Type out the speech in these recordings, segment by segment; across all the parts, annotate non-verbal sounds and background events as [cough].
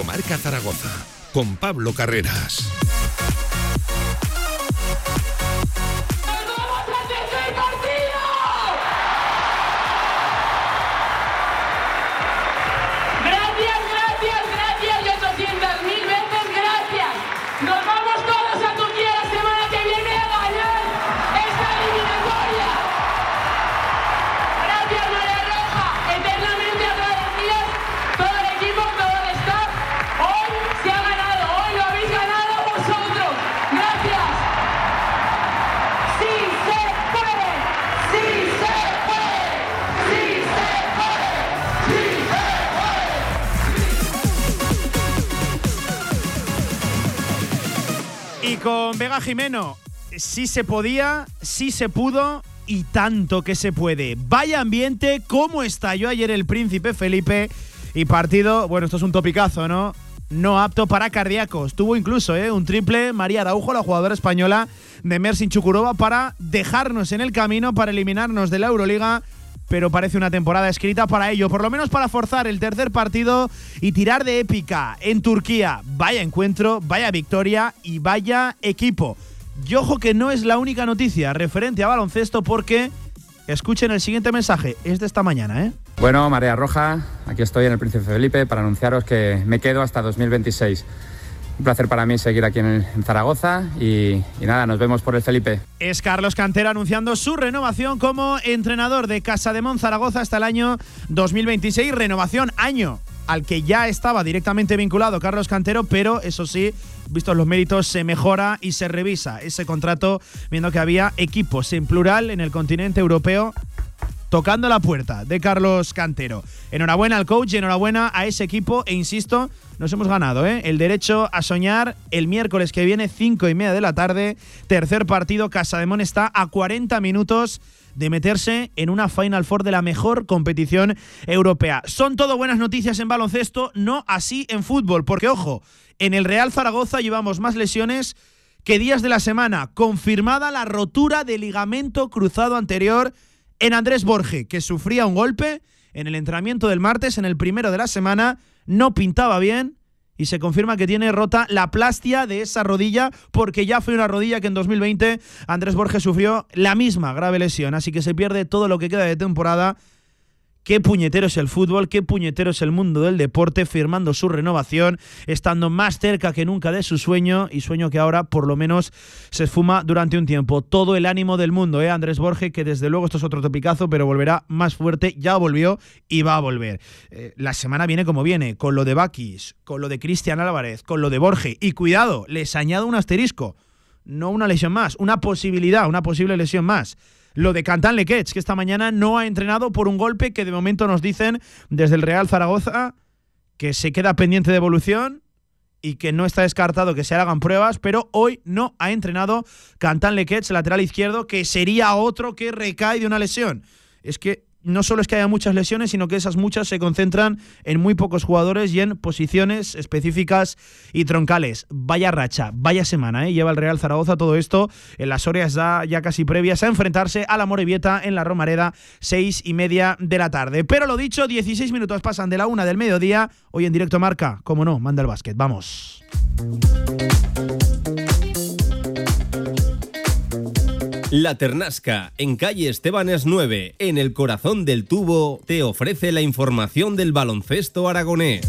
Directo Marca Zaragoza con Pablo Carreras. Jimeno, sí se podía, sí se pudo y tanto que se puede. Vaya ambiente, cómo estalló ayer el príncipe Felipe y partido, bueno, esto es un topicazo, ¿no? No apto para cardíacos. Tuvo incluso ¿eh? un triple María Araujo, la jugadora española de Mersin Chukurova, para dejarnos en el camino, para eliminarnos de la Euroliga pero parece una temporada escrita para ello, por lo menos para forzar el tercer partido y tirar de épica en Turquía. Vaya encuentro, vaya victoria y vaya equipo. Y ojo que no es la única noticia referente a baloncesto porque escuchen el siguiente mensaje, es de esta mañana, ¿eh? Bueno, Marea Roja, aquí estoy en el Príncipe Felipe para anunciaros que me quedo hasta 2026. Un placer para mí seguir aquí en, Zaragoza y, nada, nos vemos por el Felipe. Es Carlos Cantera anunciando su renovación como entrenador de Casa de Zaragoza hasta el año 2026. Renovación año al que ya estaba directamente vinculado Carlos Cantero, pero eso sí, vistos los méritos, se mejora y se revisa ese contrato, viendo que había equipos en plural en el continente europeo tocando la puerta de Carlos Cantero. Enhorabuena al coach enhorabuena a ese equipo e insisto, nos hemos ganado ¿eh? el derecho a soñar el miércoles que viene, cinco y media de la tarde, tercer partido, Casademón está a 40 minutos de meterse en una Final Four de la mejor competición europea. Son todo buenas noticias en baloncesto, no así en fútbol, porque ojo, en el Real Zaragoza llevamos más lesiones que días de la semana. Confirmada la rotura de ligamento cruzado anterior en Andrés Borge, que sufría un golpe en el entrenamiento del martes, en el primero de la semana, no pintaba bien y se confirma que tiene rota la plastia de esa rodilla porque ya fue una rodilla que en 2020 Andrés Borges sufrió la misma grave lesión, así que se pierde todo lo que queda de temporada Qué puñetero es el fútbol, qué puñetero es el mundo del deporte, firmando su renovación, estando más cerca que nunca de su sueño y sueño que ahora por lo menos se esfuma durante un tiempo. Todo el ánimo del mundo, ¿eh? Andrés Borges, que desde luego esto es otro topicazo, pero volverá más fuerte, ya volvió y va a volver. Eh, la semana viene como viene, con lo de Bakis, con lo de Cristian Álvarez, con lo de Borges. Y cuidado, les añado un asterisco, no una lesión más, una posibilidad, una posible lesión más lo de Cantan Lequech, que esta mañana no ha entrenado por un golpe que de momento nos dicen desde el Real Zaragoza que se queda pendiente de evolución y que no está descartado que se hagan pruebas, pero hoy no ha entrenado Cantan Lequech, lateral izquierdo, que sería otro que recae de una lesión. Es que no solo es que haya muchas lesiones, sino que esas muchas se concentran en muy pocos jugadores y en posiciones específicas y troncales. Vaya racha, vaya semana, ¿eh? lleva el Real Zaragoza todo esto en las horas ya, ya casi previas a enfrentarse a la Morevieta en la Romareda, seis y media de la tarde. Pero lo dicho, 16 minutos pasan de la una del mediodía, hoy en directo marca, como no, manda el básquet, vamos. La Ternasca, en calle Estebanes 9, en el corazón del tubo, te ofrece la información del baloncesto aragonés.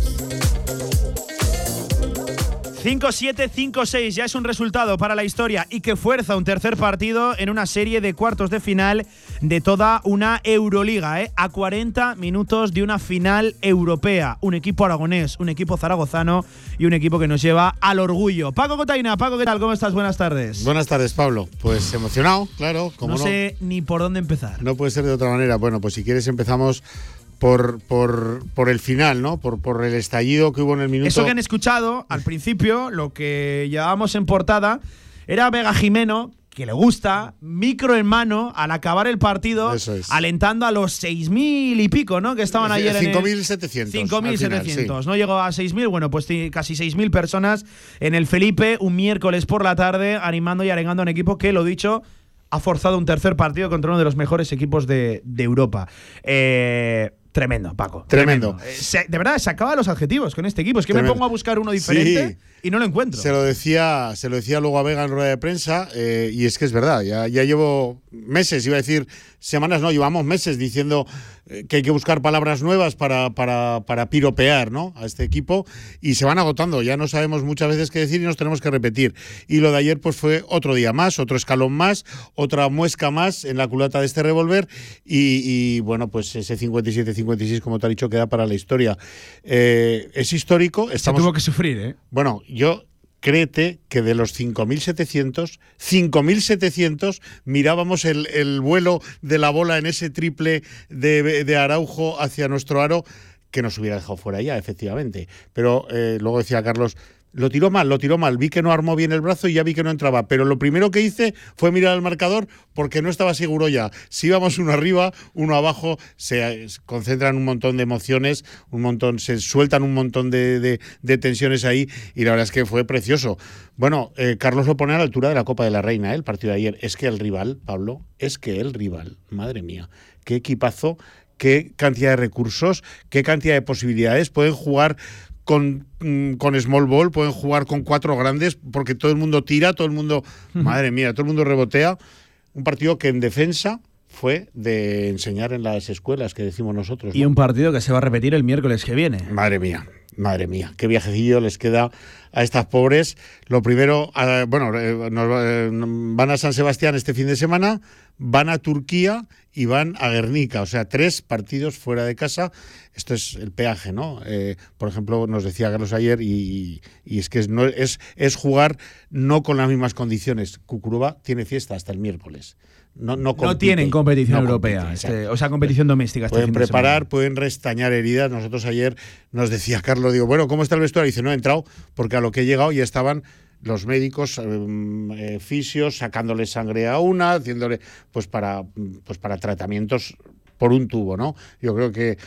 5-7-5-6 ya es un resultado para la historia y que fuerza un tercer partido en una serie de cuartos de final de toda una Euroliga, ¿eh? a 40 minutos de una final europea. Un equipo aragonés, un equipo zaragozano y un equipo que nos lleva al orgullo. Paco Cotaina, Paco, ¿qué tal? ¿Cómo estás? Buenas tardes. Buenas tardes, Pablo. Pues emocionado, claro. no, no sé ni por dónde empezar. No puede ser de otra manera. Bueno, pues si quieres empezamos por, por, por, el final, ¿no? Por, por el estallido que hubo en el minuto. Eso que han escuchado al principio, lo que llevábamos en portada, era Vega Jimeno, que le gusta, micro en mano, al acabar el partido, alentando a los 6.000 y pico, ¿no? Que estaban ayer en 5.700. 5.700. No llegó a 6.000, bueno, pues casi 6.000 personas en el Felipe, un miércoles por la tarde, animando y arengando a un equipo que, lo dicho, ha forzado un tercer partido contra uno de los mejores equipos de, de Europa. Eh Tremendo, Paco. Tremendo. Eh, de verdad, se acaban los adjetivos con este equipo. Es que me pongo a buscar uno diferente y no lo encuentro. Se lo decía, se lo decía luego a Vega en rueda de prensa, eh, y es que es verdad, ya, ya llevo meses, iba a decir semanas, no, llevamos meses diciendo eh, que hay que buscar palabras nuevas para, para, para, piropear ¿no? a este equipo y se van agotando. Ya no sabemos muchas veces qué decir y nos tenemos que repetir. Y lo de ayer pues fue otro día más, otro escalón más, otra muesca más en la culata de este revólver y, bueno, pues ese 57-56, como te ha dicho, queda para la historia. Eh, es histórico. Estamos, se tuvo que sufrir, ¿eh? Bueno, yo créete que de los 5.700, 5.700 mirábamos el, el, vuelo de la bola en ese triple de, de, Araujo hacia nuestro aro que nos hubiera dejado fuera ya, efectivamente. Pero eh, luego decía Carlos, lo tiró mal, lo tiró mal. Vi que no armó bien el brazo y ya vi que no entraba. Pero lo primero que hice fue mirar al marcador porque no estaba seguro ya. Si íbamos uno arriba, uno abajo, se concentran un montón de emociones, un montón, se sueltan un montón de, tensiones ahí y la verdad es que fue precioso. Bueno, eh, Carlos lo pone a la altura de la Copa de la Reina, ¿eh? el partido de ayer. Es que el rival, Pablo, es que el rival, madre mía, qué equipazo qué cantidad de recursos, qué cantidad de posibilidades. Pueden jugar con, mm, con small ball, pueden jugar con cuatro grandes, porque todo el mundo tira, todo el mundo, madre mía, todo el mundo rebotea. Un partido que en defensa fue de enseñar en las escuelas que decimos nosotros. Y un partido que se va a repetir el miércoles que viene. Madre mía, madre mía, qué viajecillo les queda a estas pobres. Lo primero, bueno, eh, eh, van a San Sebastián este fin de semana, van a Turquía y van a Guernica, o sea, tres partidos fuera de casa. Esto es el peaje, ¿no? Eh, por ejemplo, nos decía Carlos ayer y, es que es, no, es, es jugar no con las mismas condiciones. Cucuruba tiene fiesta hasta el miércoles. No, no, tienen competición europea, este, o sea, competición doméstica. Este pueden preparar, pueden restañar heridas. Nosotros ayer nos decía Carlos, digo, bueno, ¿cómo está el vestuario? dice, no he entrado porque a lo que he llegado ya estaban los médicos em, eh, fisios sacándole sangre a una, haciéndole pues para pues para tratamientos por un tubo, ¿no? Yo creo que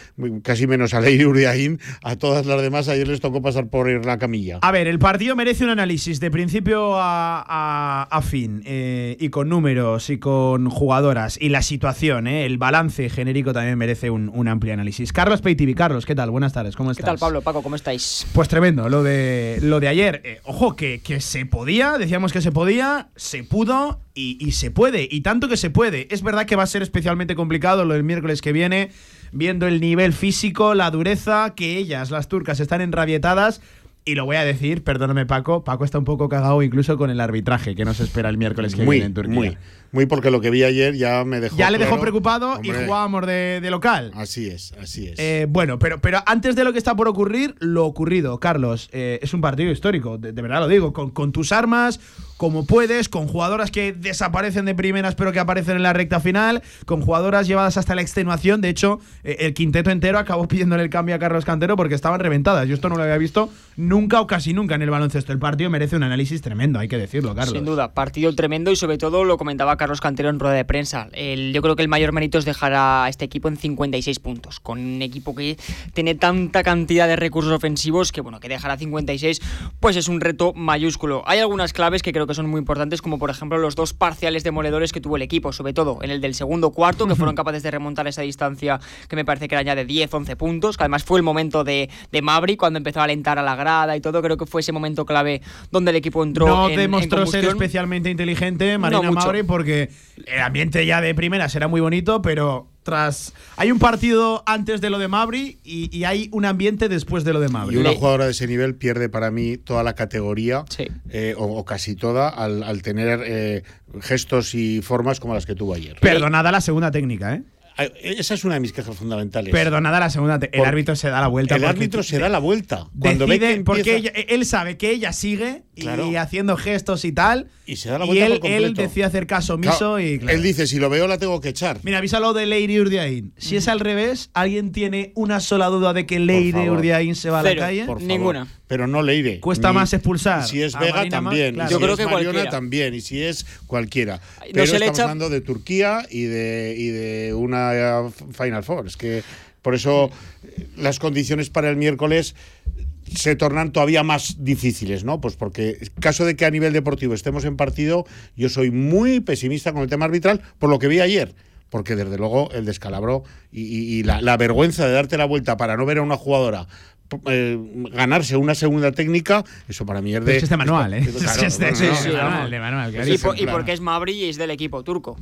casi menos a Leire Uriain, a todas las demás ayer les tocó pasar por la camilla. A ver, el partido merece un análisis de principio a, fin, eh, y con números, y con jugadoras, y la situación, eh, el balance genérico también merece un, amplio análisis. Carlos Peitivi, Carlos, ¿qué tal? Buenas tardes, ¿cómo estás? ¿Qué tal, Pablo? Paco, ¿cómo estáis? Pues tremendo, lo de, lo de ayer. Eh, ojo, que, que se podía, decíamos que se podía, se pudo, y, se puede, y tanto que se puede. Es verdad que va a ser especialmente complicado lo del miércoles que viene, viendo el nivel físico, la dureza, que ellas, las turcas, están enrabietadas. Y lo voy a decir, perdóname Paco, Paco está un poco cagado incluso con el arbitraje que nos espera el miércoles que viene en Turquía. Muy, muy porque lo que vi ayer ya me dejó. Ya le dejó preocupado y jugábamos de, local. Así es, así es. Eh, bueno, pero, pero antes de lo que está por ocurrir, lo ocurrido, Carlos, eh, es un partido histórico, de, verdad lo digo, con, con tus armas, como puedes, con jugadoras que desaparecen de primeras pero que aparecen en la recta final, con jugadoras llevadas hasta la extenuación. De hecho, eh, el quinteto entero acabó [laughs] pidiéndole el cambio a Carlos Cantero porque estaban reventadas. Yo esto no lo había visto nunca o casi nunca en el baloncesto. El partido merece un análisis tremendo, hay que decirlo, Carlos. Sin duda, partido tremendo y sobre todo lo comentaba Carlos Cantero en rueda de prensa. yo creo que el mayor mérito es dejar a este equipo en 56 puntos, con un equipo que tiene tanta cantidad de recursos ofensivos que bueno, que dejar a 56 pues es un reto mayúsculo. Hay algunas claves que creo que son muy importantes, como por ejemplo los dos parciales demoledores que tuvo el equipo, sobre todo en el del segundo cuarto, que fueron capaces de remontar esa distancia que me parece que era ya de 10-11 puntos, que además fue el momento de, de Mavri cuando empezó a alentar a la grada y todo, creo que fue ese momento clave donde el equipo entró. No demostró ser especialmente inteligente Marina Mavri porque el ambiente ya de primera será muy bonito, pero tras. Hay un partido antes de lo de Mabri y, hay un ambiente después de lo de Mabri. Y una jugadora de ese nivel pierde para mí toda la categoría, eh, o, casi toda, al, tener eh, gestos y formas como las que tuvo ayer. Perdonada la segunda técnica, ¿eh? Esa es una de mis quejas fundamentales. Perdonada la segunda. El árbitro se da la vuelta. El árbitro se da la vuelta. Cuando ve que Porque él sabe que ella sigue y haciendo gestos y tal. Y se da la vuelta. Y él, él decide hacer caso omiso. y, Él dice: si lo veo, la tengo que echar. Mira, avísalo de Leire Urdiain. Si es al revés, ¿alguien tiene una sola duda de que Leire Urdiain se va a la calle? Ninguna. Pero no Leire. Cuesta más expulsar. Si es Vega, también. Yo creo que Mariona, también. Y si es cualquiera. Pero estamos hablando de Turquía y de, y de una Final Four. Es que por eso las condiciones para el miércoles se tornan todavía más difíciles, ¿no? Pues porque caso de que a nivel deportivo estemos en partido, yo soy muy pesimista con el tema arbitral por lo que vi ayer porque desde luego el descalabro y, la, la vergüenza de darte la vuelta para no ver a una jugadora eh, ganarse una segunda técnica, eso para mí es de. Es este manual, ¿eh? De manual. Y, porque es Mabri y es del equipo turco.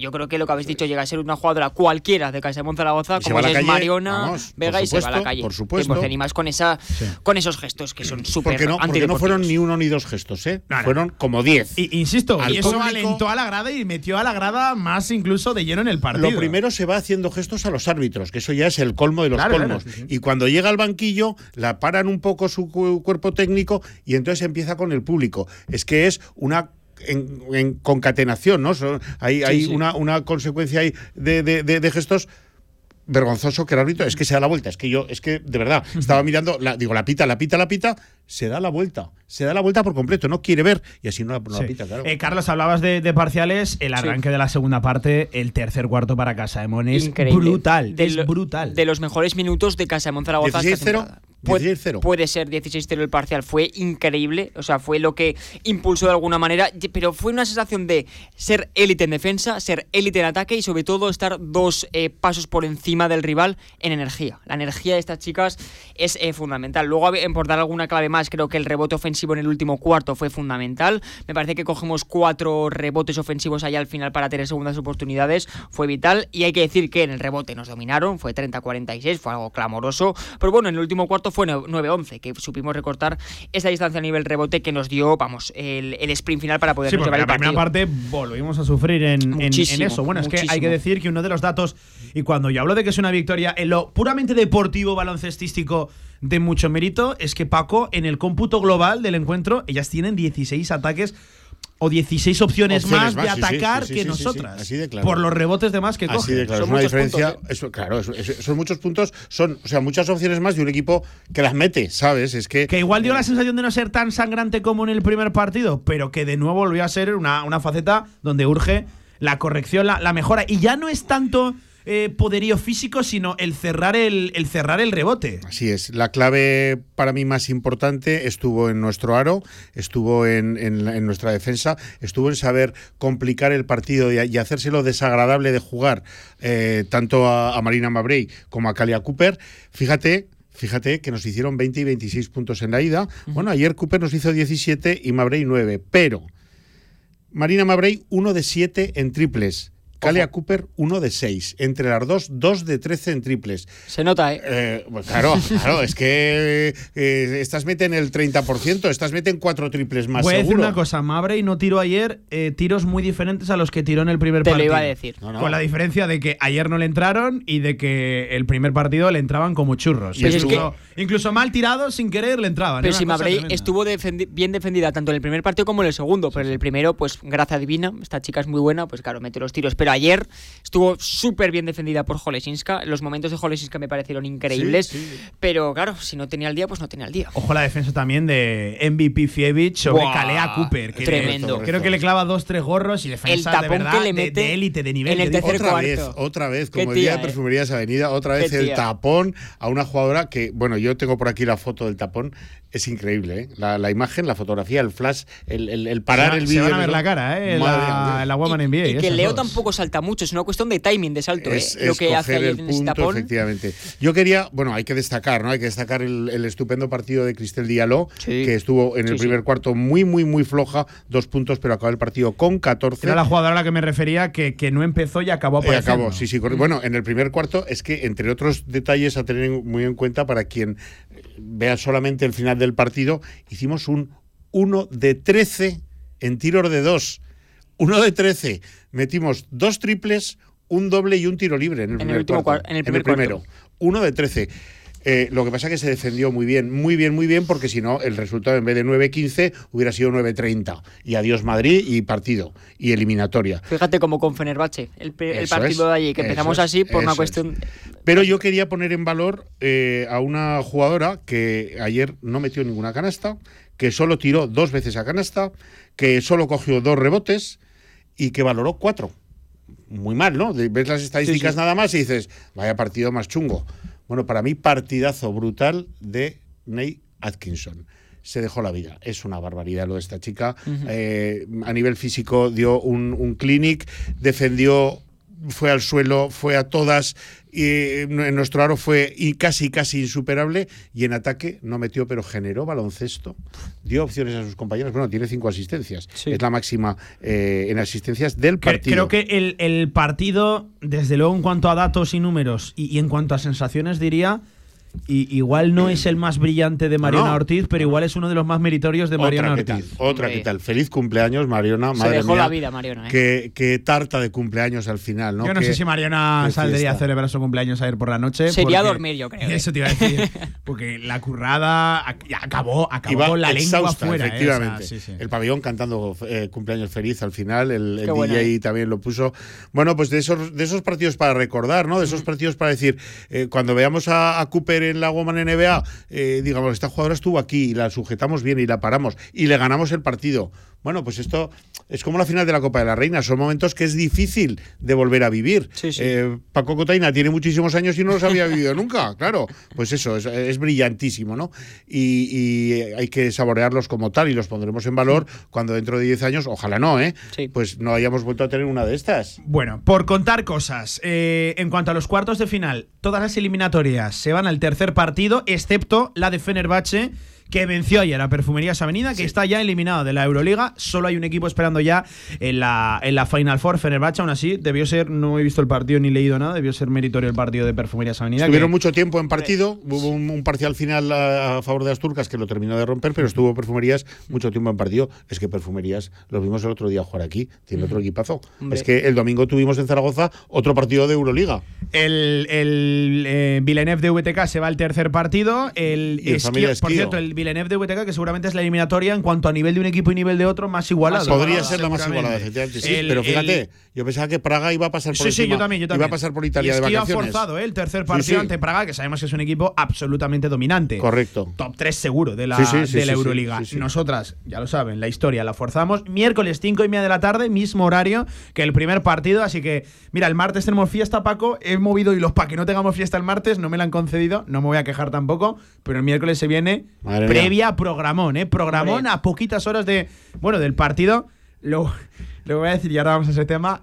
yo creo que lo que habéis dicho llega a ser una jugadora cualquiera de Casemón Zaragoza, como es Mariona Vega y se va a la calle. Por supuesto. Y más con, esa, con esos gestos que son súper porque no, porque no fueron ni uno ni dos gestos, ¿eh? Fueron como diez. insisto, y eso alentó a la grada y metió a la grada más incluso de lleno en el partido. Lo primero se va haciendo gestos a los árbitros, que eso ya es el colmo de los colmos. y cuando llega al banquillo la paran un poco su cuerpo técnico y entonces empieza con el público. Es que es una en, concatenación, ¿no? hay, hay Una, una, consecuencia ahí de, de, gestos vergonzoso que el árbitro es que se da la vuelta. Es que yo, es que de verdad, estaba mirando, la, digo, la pita, la pita, la pita, se da la vuelta. Se da la vuelta por completo, no quiere ver y así no la, pita, claro. Eh, Carlos, hablabas de, parciales, el arranque de la segunda parte, el tercer cuarto para Casa de Mon es brutal. es brutal. De los mejores minutos de Casa de Mon Zaragoza. Puede, puede, ser 16-0 el parcial, fue increíble, o sea, fue lo que impulsó de alguna manera, pero fue una sensación de ser élite en defensa, ser élite en ataque y sobre todo estar dos eh, pasos por encima del rival en energía. La energía de estas chicas es eh, fundamental. Luego, por dar alguna clave más, creo que el rebote ofensivo en el último cuarto fue fundamental. Me parece que cogemos cuatro rebotes ofensivos allá al final para tener segundas oportunidades, fue vital. Y hay que decir que en el rebote nos dominaron, fue 30-46, fue algo clamoroso. Pero bueno, en el último cuarto fue 9-11, que supimos recortar esa distancia a nivel rebote que nos dio, vamos, el, sprint final para poder sí, llevar el la primera parte volvimos a sufrir en, eso. Bueno, es que hay que decir que uno de los datos, y cuando yo hablo de que es una victoria en lo puramente deportivo, baloncestístico, de mucho mérito, es que Paco, en el cómputo global del encuentro, ellas tienen 16 ataques o 16 opciones, más, de atacar que nosotras. Por los rebotes de más que coge. Claro, es una diferencia. ¿eh? claro, son muchos puntos, son, o sea, muchas opciones más de un equipo que las mete, ¿sabes? Es que. Que igual dio la sensación de no ser tan sangrante como en el primer partido, pero que de nuevo volvió a ser una, una faceta donde urge la corrección, la, la mejora. Y ya no es tanto eh, poderío físico, sino el cerrar el, el cerrar el rebote. Así es. La clave para mí más importante estuvo en nuestro aro, estuvo en, en, nuestra defensa, estuvo en saber complicar el partido y, hacérselo desagradable de jugar eh, tanto a, Marina Mabrey como a Calia Cooper. Fíjate Fíjate que nos hicieron 20 y 26 puntos en la ida. Bueno, ayer Cooper nos hizo 17 y Mabrey 9, pero Marina Mabrey 1 de 7 en triples. Calia Cooper, 1 de 6. Entre las dos, 2 de 13 en triples. Se nota, ¿eh? eh pues claro, [laughs] claro, es que eh, estas meten el 30%, estas meten 4 triples más. Voy a decir una cosa, Mabrey no tiró ayer eh, tiros muy diferentes a los que tiró en el primer partido. Te lo iba a decir. Con la diferencia de que ayer no le entraron y de que el primer partido le entraban como churros. incluso, mal tirado, sin querer, le entraban. Pero si Mabrey estuvo bien defendida tanto en el primer partido como en el segundo, pero en el primero, pues gracia divina, esta chica es muy buena, pues claro, mete los tiros. Pero ayer estuvo súper bien defendida por Jolesinska. Los momentos de Jolesinska me parecieron increíbles. Pero claro, si no tenía el día, pues no tenía el día. Ojo la defensa también de MVP Fievich sobre Kalea Cooper. tremendo. creo que le clava dos, tres gorros y defensa de verdad que le mete de élite, de, nivel. En el tercer otra cuarto. vez, otra vez, como el día de eh. Perfumerías Avenida, otra vez el tapón a una jugadora que, bueno, yo tengo por aquí la foto del tapón. Es increíble, ¿eh? la, imagen, la fotografía, el flash, el, el, parar el vídeo. Se van a ver la cara, ¿eh? La, la Woman NBA. Y que Leo tampoco salta mucho, es una cuestión de timing, de salto, ¿eh? lo que hace en ese tapón. Efectivamente. Yo quería, bueno, hay que destacar, ¿no? Hay que destacar el, estupendo partido de Cristel Diallo, que estuvo en el primer cuarto muy, muy, muy floja, dos puntos, pero acabó el partido con 14. Era la jugadora a la que me refería, que, que no empezó y acabó por eh, Acabó, sí, sí. Bueno, en el primer cuarto es que, entre otros detalles a tener muy en cuenta para quien vea solamente el final del partido, hicimos un 1 de 13 en tiros de 2. 1 de 13. Metimos dos triples, un doble y un tiro libre en el, primer último cuarto, en el, primero. 1 de 13. Eh, lo que pasa es que se defendió muy bien, muy bien, muy bien, porque si no, el resultado en vez de 9-15 hubiera sido 9-30. Y adiós Madrid y partido y eliminatoria. Fíjate como con Fenerbahce, el, partido de allí, que empezamos así por una cuestión. Pero yo quería poner en valor eh, a una jugadora que ayer no metió ninguna canasta, que solo tiró dos veces a canasta, que solo cogió dos rebotes y que valoró cuatro. Muy mal, ¿no? Ves las estadísticas nada más y dices, vaya partido más chungo. Bueno, para mí, partidazo brutal de Ney Atkinson. Se dejó la vida. Es una barbaridad lo de esta chica. Eh, a nivel físico dio un, un clinic, defendió fue al suelo, fue a todas, y en nuestro aro fue casi, casi insuperable y en ataque no metió, pero generó baloncesto, dio opciones a sus compañeros. Bueno, tiene cinco asistencias, es la máxima eh, en asistencias del partido. Creo que el, partido, desde luego en cuanto a datos y números y en cuanto a sensaciones, diría y igual no es el más brillante de Mariona Ortiz, pero igual es uno de los más meritorios de Mariona Ortiz. otra que tal. Feliz cumpleaños, Mariona. Se dejó la vida, Mariona. ¿eh? Qué, tarta de cumpleaños al final, ¿no? Yo no sé si Mariona saldría a celebrar su cumpleaños ayer por la noche. Sería dormir, yo creo. Eso te iba a decir. [laughs] porque la currada acabó, acabó con la lengua afuera. ¿eh? Efectivamente. El pabellón cantando eh, cumpleaños feliz al final. El, DJ también lo puso. Bueno, pues de esos, de esos partidos para recordar, ¿no? De esos partidos para decir, cuando veamos a, a Cooper en la Woman NBA, eh, digamos, esta jugadora estuvo aquí y la sujetamos bien y la paramos y le ganamos el partido. Bueno, pues esto es como la final de la Copa de la Reina. Son momentos que es difícil de volver a vivir. Eh, Paco Cotaina tiene muchísimos años y no los había vivido nunca. [laughs] Claro, pues eso, es, brillantísimo, ¿no? Y, hay que saborearlos como tal y los pondremos en valor cuando dentro de 10 años, ojalá no, ¿eh? Pues no hayamos vuelto a tener una de estas. Bueno, por contar cosas, eh, en cuanto a los cuartos de final, todas las eliminatorias se van al tercer partido, excepto la de Fenerbahce que venció ayer a Perfumerías Avenida, que está ya eliminado de la Euroliga. Solo hay un equipo esperando ya en la, en la Final Four, Fenerbahce. Aún así, debió ser, no he visto el partido ni leído nada, debió ser meritorio el partido de Perfumerías Avenida. Estuvieron mucho tiempo en partido, hubo un, parcial final a, favor de las turcas que lo terminó de romper, pero estuvo Perfumerías mucho tiempo en partido. Es que Perfumerías lo vimos el otro día jugar aquí, tiene otro equipazo. Es que el domingo tuvimos en Zaragoza otro partido de Euroliga. El, el eh, de VTK se va al tercer partido. El, por cierto, el Villeneuve de VTK, que seguramente es la eliminatoria en cuanto a nivel de un equipo y nivel de otro más igualado. Podría ser la más igualada, efectivamente. Sí, pero fíjate, yo pensaba que Praga iba a pasar por sí, sí, yo también, yo también. Iba a pasar por Italia y de vacaciones. ha forzado ¿eh? el tercer partido ante Praga, que sabemos que es un equipo absolutamente dominante. Correcto. Top 3 seguro de la, de la Euroliga. Nosotras, ya lo saben, la historia la forzamos. Miércoles 5 y media de la tarde, mismo horario que el primer partido. Así que, mira, el martes tenemos fiesta, Paco. He movido hilos para que no tengamos fiesta el martes. No me la han concedido. No me voy a quejar tampoco. Pero el miércoles se viene previa programón, ¿eh? Programón a poquitas horas de, bueno, del partido. Lo, lo voy a decir y ahora vamos a ese tema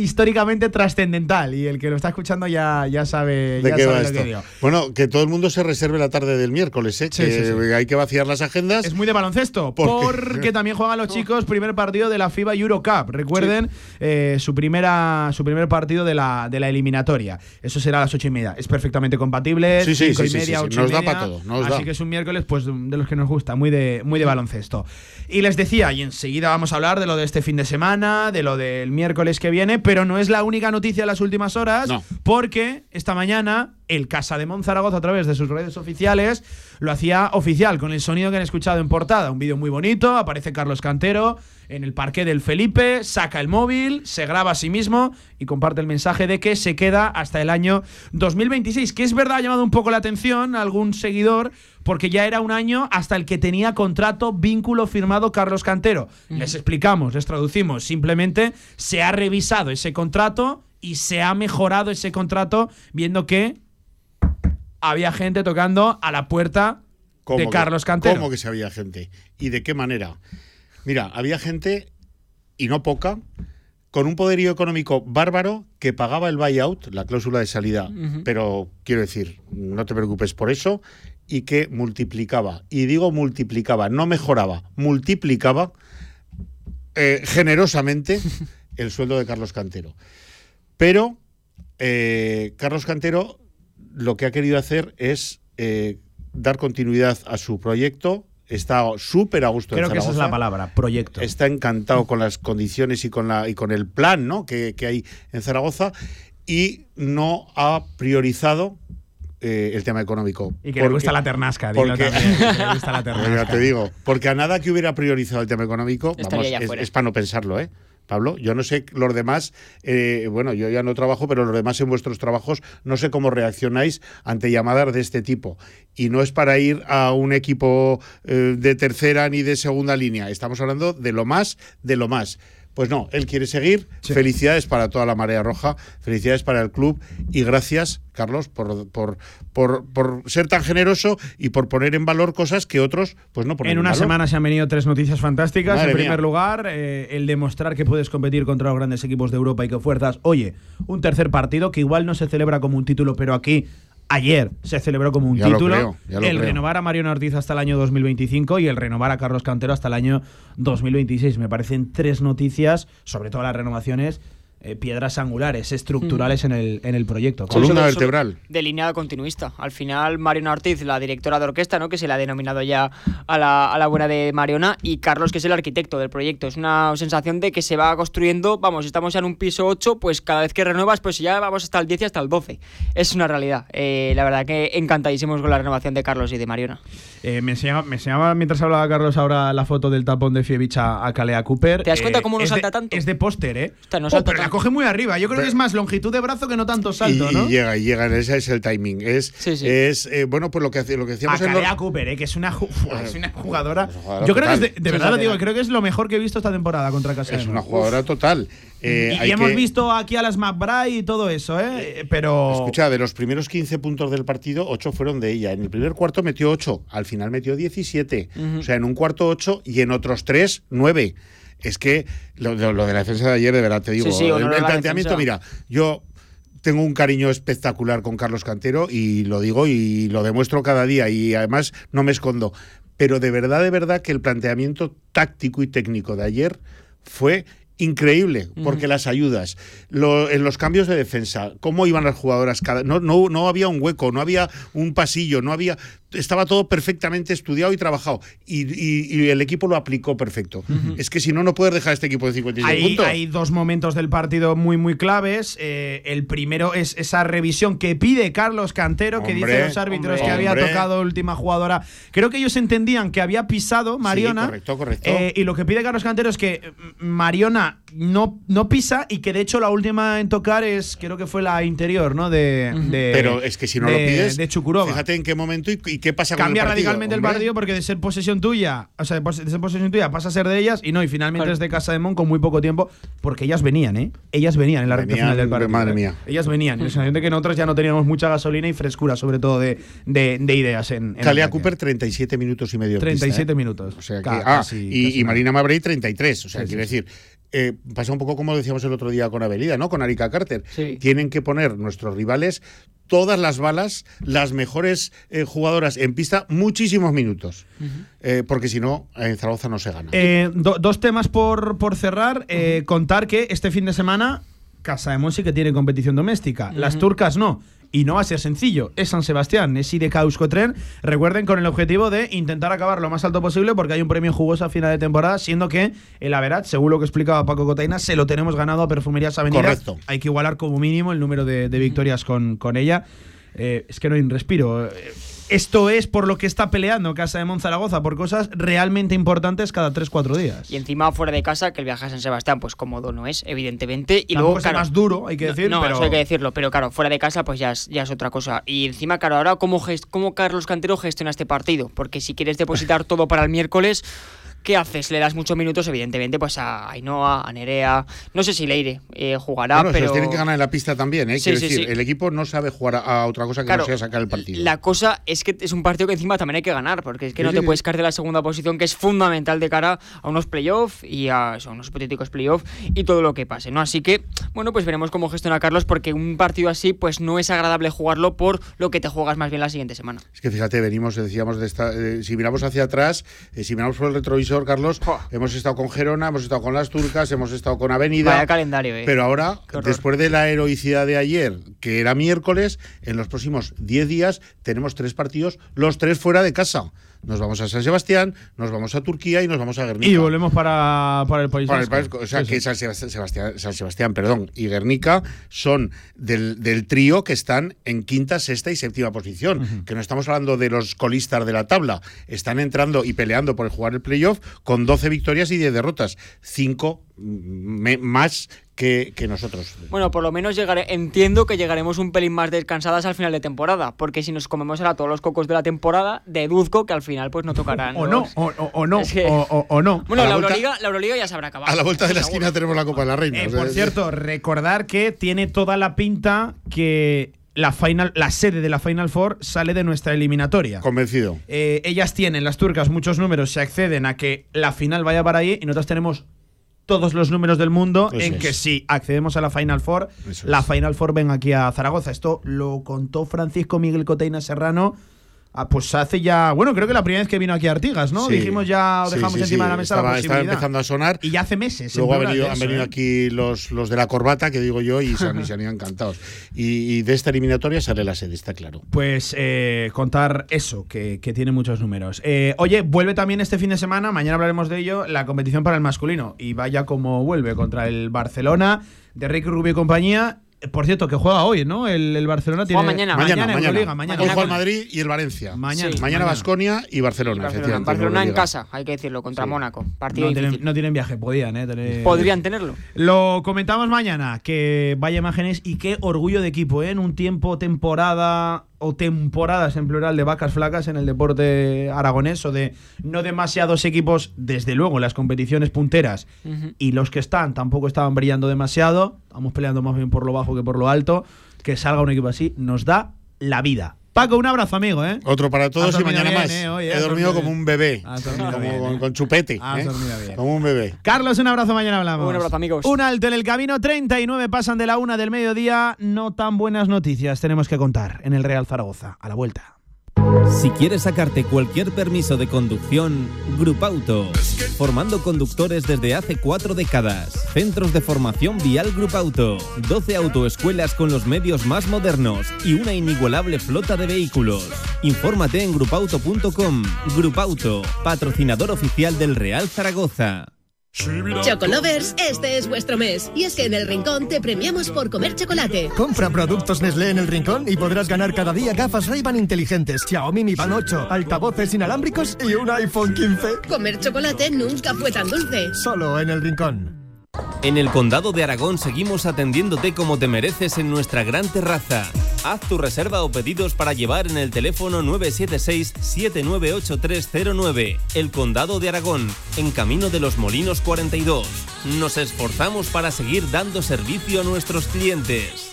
históricamente trascendental y el que lo está escuchando ya, ya sabe, ya sabe lo que digo. Bueno, que todo el mundo se reserve la tarde del miércoles, ¿eh? que hay que vaciar las agendas. Es muy de baloncesto, porque también juegan los chicos primer partido de la FIBA Eurocup. Recuerden eh, su, primera, su primer partido de la, de la eliminatoria. Eso será a las ocho y media. Es perfectamente compatible. Sí, cinco y media, ocho nos da para todo. así que es un miércoles pues de los que nos gusta, muy de, muy de baloncesto. Y les decía, y enseguida vamos a hablar de lo de este fin de semana, de lo del miércoles que viene, pero no es la única noticia de las últimas horas, porque esta mañana el Casa de Monzaragoza a través de sus redes oficiales lo hacía oficial con el sonido que han escuchado en portada. Un vídeo muy bonito, aparece Carlos Cantero en el parque del Felipe, saca el móvil, se graba a sí mismo y comparte el mensaje de que se queda hasta el año 2026, que es verdad ha llamado un poco la atención a algún seguidor porque ya era un año hasta el que tenía contrato, vínculo firmado Carlos Cantero. Les explicamos, les traducimos, simplemente se ha revisado ese contrato y se ha mejorado ese contrato viendo que había gente tocando a la puerta de Carlos Cantero. ¿Cómo que se había gente? ¿Y de qué manera? Mira, había gente, y no poca, con un poderío económico bárbaro que pagaba el buyout, la cláusula de salida, pero quiero decir, no te preocupes por eso, y que multiplicaba, y digo multiplicaba, no mejoraba, multiplicaba eh, generosamente [laughs] el sueldo de Carlos Cantero. Pero eh, Carlos Cantero lo que ha querido hacer es eh, dar continuidad a su proyecto. Está súper a gusto Creo que esa es la palabra, proyecto. Está encantado con las condiciones y con, la, y con el plan ¿no? que, hay en Zaragoza y no ha priorizado eh, el tema económico. Y que le gusta la ternasca, porque, le gusta la [laughs] ternasca. Ya te digo, porque a nada que hubiera priorizado el tema económico, vamos, es, es, para no pensarlo, ¿eh? Pablo. Yo no sé los demás, eh, bueno, yo ya no trabajo, pero los demás en vuestros trabajos no sé cómo reaccionáis ante llamadas de este tipo. Y no es para ir a un equipo eh, de tercera ni de segunda línea. Estamos hablando de lo más, de lo más. Pues no, él quiere seguir. Felicidades para toda la marea roja, felicidades para el club y gracias, Carlos, por, por, por, por ser tan generoso y por poner en valor cosas que otros pues no ponen En una valor. semana se han venido tres noticias fantásticas. Madre en primer mía. lugar, eh, el demostrar que puedes competir contra los grandes equipos de Europa y que fuerzas, oye, un tercer partido que igual no se celebra como un título, pero aquí ayer se celebró como un Ya título. creo, el creo. renovar a Mariano Ortiz hasta el año 2025 y el renovar a Carlos Cantero hasta el año 2026. Me parecen tres noticias, sobre todo las renovaciones, eh, piedras angulares, estructurales en, el, en el proyecto. Columna vertebral. De línea continuista. Al final, Mariona Ortiz, la directora de orquesta, ¿no? que se le ha denominado ya a la, a la buena de Mariona, y Carlos, que es el arquitecto del proyecto. Es una sensación de que se va construyendo, vamos, estamos ya en un piso 8, pues cada vez que renuevas, pues ya vamos hasta el 10 y hasta el 12. Es una realidad. Eh, la verdad que encantadísimos con la renovación de Carlos y de Mariona. Eh, me, enseñaba, me enseñaba mientras hablaba Carlos ahora la foto del tapón de Fievich a, a Kalea Cooper. ¿Te das cuenta Eh, cómo no de- salta tanto? Es de póster, ¿eh? No Oh, salta pero la coge muy arriba. Yo creo que es más longitud de brazo que no tanto salto, y, ¿no? y llega, y llega, ese es el timing. Es, Sí, sí. es eh, bueno, pues lo que, hace- lo que a decíamos en los- Kalea Cooper, ¿eh? que es una, ju- es una jugadora. Es una jugadora Yo creo que es de, verdad lo digo, Sensacional. creo que es lo mejor que he visto esta temporada contra Casa es una jugadora total. Eh, y, hay y hemos que- visto aquí a las McBride y todo eso, ¿eh? Pero. Escucha, de los primeros 15 puntos del partido, 8 fueron de ella. En el primer cuarto metió 8, al final metió 17. O sea, en un cuarto 8 y en otros 3, 9. Es que lo, lo- lo de la defensa de ayer, de verdad te digo, Sí, sí, el, el la planteamiento, defensa. mira, yo tengo un cariño espectacular con Carlos Cantero y lo digo y lo demuestro cada día y además no me escondo. Pero de verdad, de verdad que el planteamiento táctico y técnico de ayer fue increíble, porque las ayudas, lo- en los cambios de defensa, cómo iban las jugadoras, cada, no, no, no había un hueco, no había un pasillo, no había, estaba todo perfectamente estudiado y trabajado, y, y- y el equipo lo aplicó perfecto. Es que si no, no puedes dejar este equipo de 56 Hay, puntos. hay dos momentos del partido muy, muy claves. Eh, el primero es esa revisión que pide Carlos Cantero, que dice a los árbitros hombre. que había Hombre. tocado última jugadora. Creo que ellos entendían que había pisado Mariona. correcto, correcto. Eh, y lo que pide Carlos Cantero es que mm, Mariona no, no pisa y que de hecho la última en tocar es, creo que fue la interior, ¿no? De, de- Pero es que si no de- lo pides, De Chukurova. fíjate en qué momento y, y qué pasa Cambia con el partido. radicalmente el partido porque de ser posesión tuya, o sea, de ser posesión tuya pasa a ser de ellas y no, y finalmente Claro. es de Casa de Mon con muy poco tiempo, porque ellas venían, ¿eh? Ellas venían en la recta final del partido. madre ¿eh? mía. Ellas venían. Sentido de que nosotros ya no teníamos mucha gasolina y frescura, sobre todo de, de- de ideas en. en ataque. Cooper, 37 minutos y medio. en 37 pista, ¿eh? minutos. O sea que, ah, casi- y, casi y. Marina Mabrey 33. O sea, Sí, quiero sí, decir, eh, pasa un poco como decíamos el otro día con Avelida, ¿no? Con Arika Carter. Sí. Tienen que poner nuestros rivales todas las balas, las mejores eh, jugadoras en pista, muchísimos minutos. Eh, porque si no, en Zaragoza no se gana. Eh, do- dos temas por, por cerrar. Contar que este fin de semana Casa de Mon sí que tiene competición doméstica. Las turcas no. Y no va a ser sencillo. Es San Sebastián, es IDK Euskotren. Recuerden con el objetivo de intentar acabar lo más alto posible porque hay un premio jugoso a final de temporada, siendo que el Averat, según lo que explicaba Paco Cotaina, se lo tenemos ganado a Perfumerías Avenida. Correcto. Hay que igualar como mínimo el número de, de victorias con, con ella. Eh, es que no hay un respiro. Eh, Esto es por lo que está peleando Casa de Monzaragoza, por cosas realmente importantes cada 3-4 días. Y encima fuera de casa, que el viaje a San Sebastián, pues cómodo no es, evidentemente. Y Tampoco luego, es más duro, hay que no, decir, No, pero- eso hay que decirlo, pero claro, fuera de casa, pues ya es, ya es otra cosa. Y encima, claro, ahora, ¿cómo, gest- ¿cómo Carlos Cantero gestiona este partido? Porque si quieres depositar todo para el miércoles. ¿Qué haces? Le das muchos minutos, evidentemente, pues a Ainhoa, a Nerea. No sé si Leire eh, jugará, Bueno, se pero. los tienen que ganar en la pista también, ¿eh? Sí, Quiero sí, decir, sí. el equipo no sabe jugar a, otra cosa que Claro, no sea sacar el partido. La cosa es que es un partido que encima también hay que ganar, porque es que no te puedes caer de la segunda posición, que es fundamental de cara a unos playoffs y a eso, unos hipotéticos playoffs y todo lo que pase, ¿no? Así que, bueno, pues veremos cómo gestiona Carlos, porque un partido así, pues no es agradable jugarlo por lo que te juegas más bien la siguiente semana. Es que fíjate, venimos, decíamos, de esta, eh, si miramos hacia atrás, eh, si miramos por el retrovisor, Carlos, Buah. hemos estado con Gerona, hemos estado con las turcas, hemos estado con Avenida. Vaya calendario, eh. Pero ahora, después de la heroicidad de ayer, que era miércoles, en los próximos 10 días tenemos tres partidos, los tres fuera de casa. Nos vamos a San Sebastián, nos vamos a Turquía y nos vamos a Guernica. Y volvemos para, para el país. Para el Vasco. país, o sea, que San Sebastián, San Sebastián, perdón, y Guernica son del, del trío que están en quinta, sexta y séptima posición. Que no estamos hablando de los colistas de la tabla. Están entrando y peleando por jugar el playoff con 12 victorias y 10 derrotas. 5 más que, nosotros. Bueno, por lo menos llegaré, entiendo que llegaremos un pelín más descansadas al final de temporada, porque si nos comemos ahora todos los cocos de la temporada, deduzco que al final pues no tocarán. o, no, o, no, o, no. Bueno, la, Euroliga, la Euroliga ya se habrá acabado. A la vuelta de la esquina tenemos la Copa de la Reina. Eh, por cierto, recordar que tiene toda la pinta que la, final, la sede de la Final Four sale de nuestra eliminatoria. Convencido. Eh, ellas tienen, las turcas, muchos números, se acceden a que la final vaya para ahí y nosotros tenemos todos los números del mundo en que si accedemos a la Final Four, la Final Four ven aquí a Zaragoza. Esto lo contó Francisco Miguel Coteina Serrano Ah, pues hace ya, bueno, creo que la primera vez que vino aquí a Artigas, ¿no? Dijimos ya, dejamos encima de la mesa estaba, la Estaba empezando a sonar. Y ya hace meses. Luego han venido ¿eh? aquí los, los de la corbata, que digo yo, y se han, [laughs] ido encantados. Y, de esta eliminatoria sale la sede, está claro. Pues eh, contar eso, que, tiene muchos números. Eh, oye, vuelve también este fin de semana, mañana hablaremos de ello, la competición para el masculino. Y vaya como vuelve contra el Barcelona de Ricky Rubio y compañía por cierto, que juega hoy, ¿no? El, Barcelona tiene. mañana. Mañana, mañana. mañana. Hoy juega el Madrid y el Valencia. Mañana. mañana Basconia y Barcelona. Barcelona, en casa, hay que decirlo, contra Mónaco. Partido no, tienen, no tienen viaje, podían, ¿eh? Podrían tenerlo. Lo comentamos mañana, que vaya imágenes y qué orgullo de equipo, ¿eh? En un tiempo, temporada o temporadas en plural de vacas flacas en el deporte aragonés o de no demasiados equipos, desde luego, en las competiciones punteras y los que están tampoco estaban brillando demasiado, estamos peleando más bien por lo bajo que por lo alto, que salga un equipo así nos da la vida. Paco, un abrazo, amigo, ¿eh? Otro para todos y mañana más. Eh, He dormido como un bebé. como, con, chupete. ¿eh? Como un bebé. Carlos, un abrazo, mañana hablamos. Un abrazo, amigos. Un alto en el camino, 39 pasan de la una del mediodía. No tan buenas noticias tenemos que contar en el Real Zaragoza. A la vuelta. Si quieres sacarte cualquier permiso de conducción, Grupauto. Formando conductores desde hace cuatro décadas. Centros de formación vial Grupauto. 12 autoescuelas con los medios más modernos y una inigualable flota de vehículos. Infórmate en grupauto.com. Grupauto, patrocinador oficial del Real Zaragoza. Chocolovers, este es vuestro mes. Y es que en el Rincón te premiamos por comer chocolate. Compra productos Nestlé en el Rincón y podrás ganar cada día gafas Ray-Ban inteligentes, Xiaomi Mi Band 8, altavoces inalámbricos y un iPhone 15. Comer chocolate nunca fue tan dulce. Solo en el Rincón. En el Condado de Aragón seguimos atendiéndote como te mereces en nuestra gran terraza. Haz tu reserva o pedidos para llevar en el teléfono 976-798309. El Condado de Aragón, en Camino de los Molinos 42. Nos esforzamos para seguir dando servicio a nuestros clientes.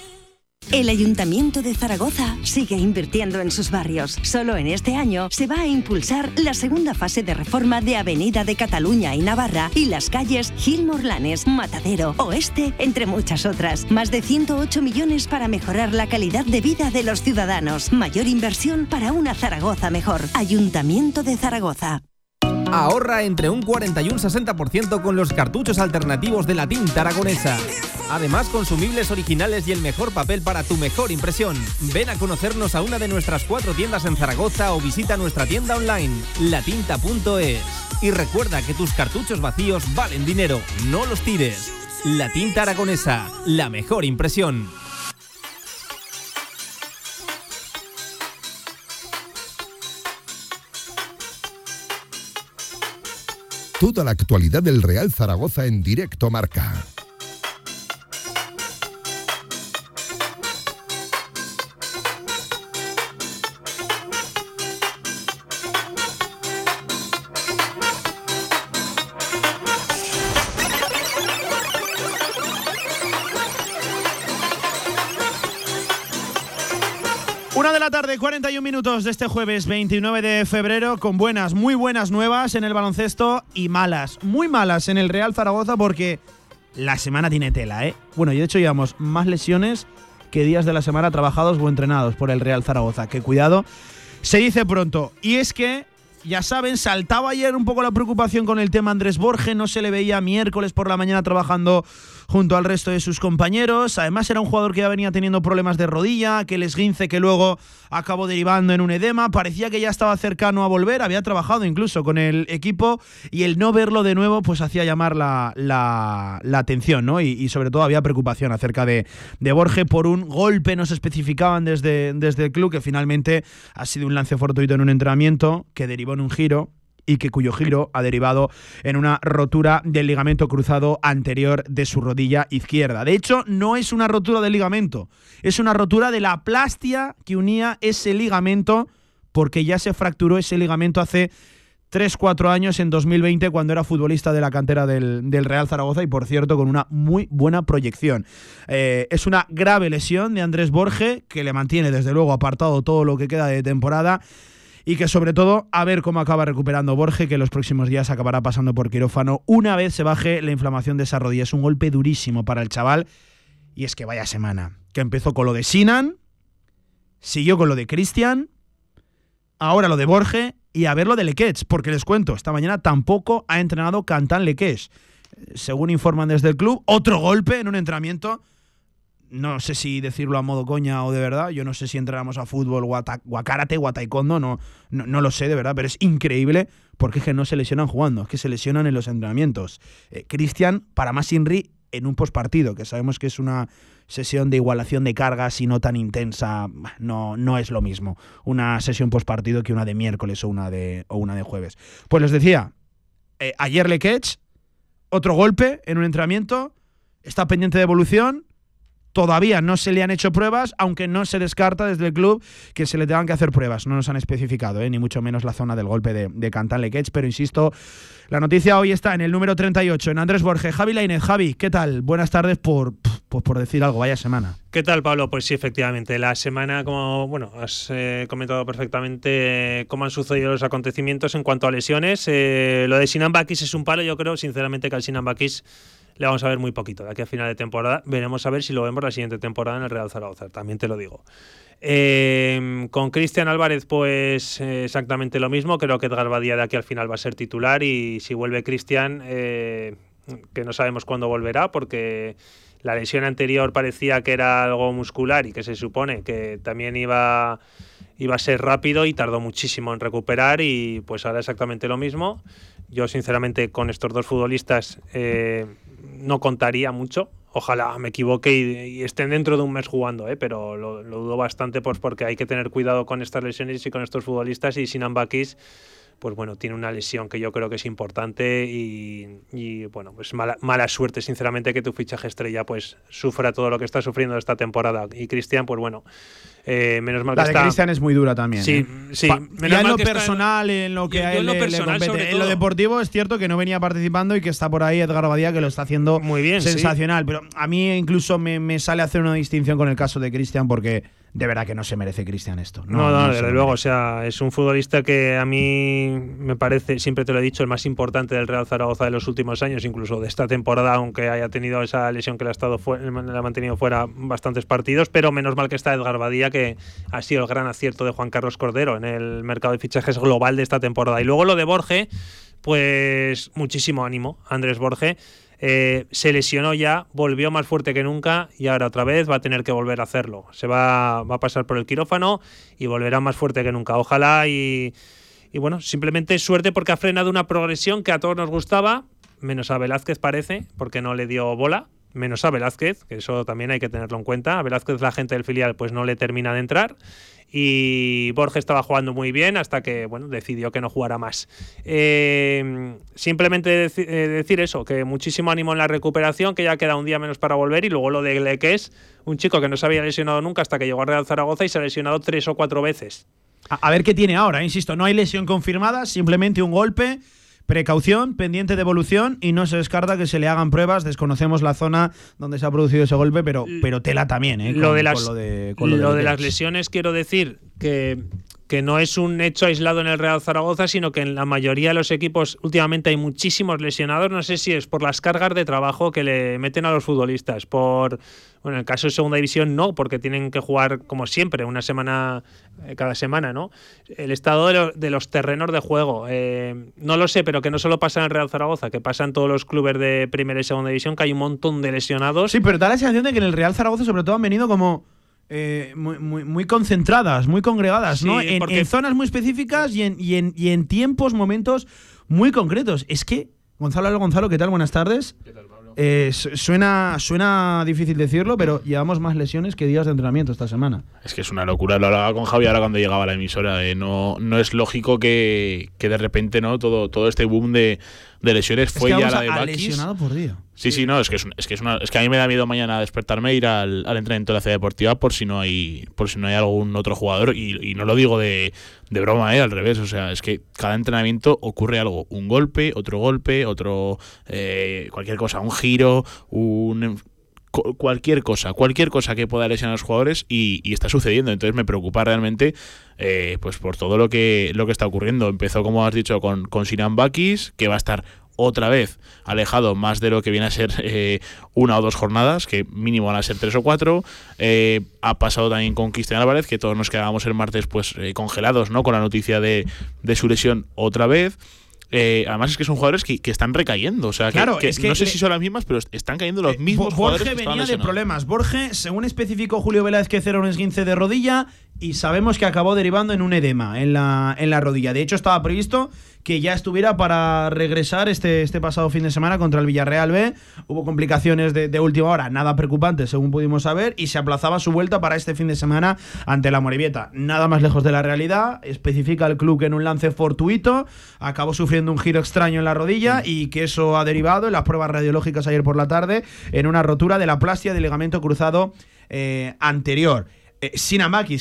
El Ayuntamiento de Zaragoza sigue invirtiendo en sus barrios. Solo en este año se va a impulsar la segunda fase de reforma de Avenida de Cataluña y Navarra y las calles Gil Morlanes, Matadero, Oeste, entre muchas otras. Más de 108 millones para mejorar la calidad de vida de los ciudadanos. Mayor inversión para una Zaragoza mejor. Ayuntamiento de Zaragoza. Ahorra entre un 40 y un 60% con los cartuchos alternativos de la tinta aragonesa. Además, consumibles originales y el mejor papel para tu mejor impresión. Ven a conocernos a una de nuestras cuatro tiendas en Zaragoza o visita nuestra tienda online, latinta.es. Y recuerda que tus cartuchos vacíos valen dinero, no los tires. La tinta aragonesa, la mejor impresión. Toda la actualidad del Real Zaragoza en directo marca. Tarde, 41 minutos de este jueves 29 de febrero, con buenas, muy buenas nuevas en el baloncesto y malas, muy malas en el Real Zaragoza porque la semana tiene tela, ¿eh? Bueno, y de hecho llevamos más lesiones que días de la semana trabajados o entrenados por el Real Zaragoza. Que cuidado, se dice pronto. Y es que, ya saben, saltaba ayer un poco la preocupación con el tema Andrés Borges, no se le veía miércoles por la mañana trabajando junto al resto de sus compañeros. Además era un jugador que ya venía teniendo problemas de rodilla, que el esguince que luego acabó derivando en un edema. Parecía que ya estaba cercano a volver, había trabajado incluso con el equipo y el no verlo de nuevo pues hacía llamar la, la, atención, ¿no? Y, sobre todo había preocupación acerca de, de Borges por un golpe, no se especificaban desde, desde el club, que finalmente ha sido un lance fortuito en un entrenamiento que derivó en un giro y que cuyo giro ha derivado en una rotura del ligamento cruzado anterior de su rodilla izquierda. De hecho, no es una rotura del ligamento, es una rotura de la plastia que unía ese ligamento porque ya se fracturó ese ligamento hace 3-4 años en 2020 cuando era futbolista de la cantera del, Real Zaragoza y por cierto con una muy buena proyección. Eh, es una grave lesión de Andrés Borge que le mantiene desde luego apartado todo lo que queda de temporada y que sobre todo a ver cómo acaba recuperando Borge que los próximos días acabará pasando por quirófano una vez se baje la inflamación de esa rodilla. Es un golpe durísimo para el chaval y es que vaya semana. Que empezó con lo de Sinan, siguió con lo de Cristian, ahora lo de Borge y a ver lo de Lequech, porque les cuento, esta mañana tampoco ha entrenado Cantan Lequech. Según informan desde el club, otro golpe en un entrenamiento. No sé si decirlo a modo coña o de verdad. Yo no sé si entrenamos a fútbol o a, o a karate o a taekwondo. No, no, no, lo sé de verdad, pero es increíble porque es que no se lesionan jugando, es que se lesionan en los entrenamientos. Eh, Cristian, para más Inri, en un postpartido, que sabemos que es una sesión de igualación de cargas y no tan intensa, no, no es lo mismo una sesión postpartido que una de miércoles o una de, o una de jueves. Pues les decía, eh, ayer le catch, otro golpe en un entrenamiento, está pendiente de evolución, Todavía no se le han hecho pruebas, aunque no se descarta desde el club que se le tengan que hacer pruebas. No nos han especificado, ¿eh? ni mucho menos la zona del golpe de, de Cantan pero insisto, la noticia hoy está en el número 38, en Andrés Borges. Javi Lainez, Javi, ¿qué tal? Buenas tardes por, pues por decir algo, vaya semana. ¿Qué tal, Pablo? Pues sí, efectivamente. La semana, como bueno, has eh, comentado perfectamente cómo han sucedido los acontecimientos en cuanto a lesiones. Eh, lo de Sinan Bakis es un palo, yo creo, sinceramente, que al Sinan Bakis le vamos a ver muy poquito. De aquí a final de temporada veremos a ver si lo vemos la siguiente temporada en el Real Zaragoza, también te lo digo. Eh, con Cristian Álvarez, pues eh, exactamente lo mismo. Creo que Edgar Badía de aquí al final va a ser titular y si vuelve Cristian, eh, que no sabemos cuándo volverá, porque la lesión anterior parecía que era algo muscular y que se supone que también iba, iba a ser rápido y tardó muchísimo en recuperar y pues ahora exactamente lo mismo. Yo sinceramente con estos dos futbolistas no contaría mucho. Ojalá me equivoque y, estén dentro de un mes jugando, ¿eh? pero lo, dudo bastante pues porque hay que tener cuidado con estas lesiones y con estos futbolistas y Sinan Bakis pues bueno, tiene una lesión que yo creo que es importante y, bueno, pues mala, mala, suerte, sinceramente, que tu fichaje estrella pues sufra todo lo que está sufriendo esta temporada. Y Cristian, pues bueno, eh, menos mal la que de Cristian es muy dura también. Sí, ¿eh? sí. menos en lo personal, en lo que a él le, compete. En lo deportivo es cierto que no venía participando y que está por ahí Edgar Badía que lo está haciendo muy bien, sensacional. Pero a mí incluso me, me sale hacer una distinción con el caso de Cristian porque de verdad que no se merece Cristian esto. No, no, desde luego. O sea, es un futbolista que a mí me parece, siempre te lo he dicho, el más importante del Real Zaragoza de los últimos años, incluso de esta temporada, aunque haya tenido esa lesión que le ha, estado ha mantenido fuera bastantes partidos, pero menos mal que está Edgar Badía, que ha sido el gran acierto de Juan Carlos Cordero en el mercado de fichajes global de esta temporada. Y luego lo de Borge, pues muchísimo ánimo, Andrés Borge. Eh, se lesionó ya, volvió más fuerte que nunca y ahora otra vez va a tener que volver a hacerlo. Se va, va a pasar por el quirófano y volverá más fuerte que nunca. Ojalá y, y bueno, simplemente suerte porque ha frenado una progresión que a todos nos gustaba, menos a Velázquez parece, porque no le dio bola, menos a Velázquez, que eso también hay que tenerlo en cuenta. A Velázquez la gente del filial pues no le termina de entrar y Borges estaba jugando muy bien hasta que bueno decidió que no jugara más. Eh, simplemente eh, decir eso, que muchísimo ánimo en la recuperación, que ya queda un día menos para volver y luego lo de Leques, un chico que no se había lesionado nunca hasta que llegó a Real Zaragoza y se ha lesionado tres o cuatro veces. A, ver qué tiene ahora, insisto, no hay lesión confirmada, simplemente un golpe Precaución, pendiente de evolución y no se descarta que se le hagan pruebas. Desconocemos la zona donde se ha producido ese golpe, pero, pero tela también, ¿eh? lo de las, lo de, las lesiones, quiero decir que que no es un hecho aislado en el Real Zaragoza, sino que en la mayoría de los equipos últimamente hay muchísimos lesionados. No sé si es por las cargas de trabajo que le meten a los futbolistas. Por, bueno, en el caso de Segunda División no, porque tienen que jugar como siempre, una semana eh, cada semana, ¿no? El estado de, los terrenos de juego, eh, no lo sé, pero que no solo pasa en el Real Zaragoza, que pasa en todos los clubes de Primera y Segunda División, que hay un montón de lesionados. Sí, pero da la sensación de que en el Real Zaragoza sobre todo han venido como eh, muy, muy, concentradas, muy congregadas, ¿no? En, zonas muy específicas y en, y, en, y en tiempos, momentos muy concretos. Es que, Gonzalo, Gonzalo, ¿qué tal? Buenas tardes. ¿Qué tal, Pablo? eh, suena, suena difícil decirlo, pero llevamos más lesiones que días de entrenamiento esta semana. Es que es una locura. Lo hablaba con Javi ahora cuando llegaba a la emisora. eh, no, no es lógico que, que de repente no todo, todo este boom de, de lesiones fue es que ya la de Bakis. lesionado por día. Sí, sí, no, es que es, que es una, es que a mí me da miedo mañana despertarme e ir al, al entrenamiento de la ciudad deportiva por si no hay, por si no hay algún otro jugador. Y, y no lo digo de, de broma, eh, al revés. O sea, es que cada entrenamiento ocurre algo. Un golpe, otro golpe, otro eh, cualquier cosa, un giro, un cualquier cosa, cualquier cosa que pueda lesionar a los jugadores y, y está sucediendo. Entonces me preocupa realmente eh, pues por todo lo que, lo que está ocurriendo. Empezó, como has dicho, con, con Bakis, que va a estar otra vez alejado más de lo que viene a ser eh, una o dos jornadas, que mínimo van a ser tres o cuatro. Eh, ha pasado también con Cristian Álvarez, que todos nos quedábamos el martes pues eh, congelados ¿no? con la noticia de, de su lesión otra vez. Eh, además es que son jugadores que, que están recayendo. O sea, que- Claro, que, es que no sé le- si son las mismas, pero están cayendo los Eh, mismos jugadores Borge venía de problemas. Borge, según especificó Julio Velázquez, era un esguince de rodilla y sabemos que acabó derivando en un edema en la, en la rodilla. De hecho, estaba previsto que ya estuviera para regresar este, este pasado fin de semana contra el Villarreal B. Hubo complicaciones de, de última hora, nada preocupantes, según pudimos saber, y se aplazaba su vuelta para este fin de semana ante la Morevieta. Nada más lejos de la realidad. Especifica el club que en un lance fortuito acabó sufriendo un giro extraño en la rodilla y que eso ha derivado en las pruebas radiológicas ayer por la tarde en una rotura de la plastia del ligamento cruzado eh, anterior. Eh,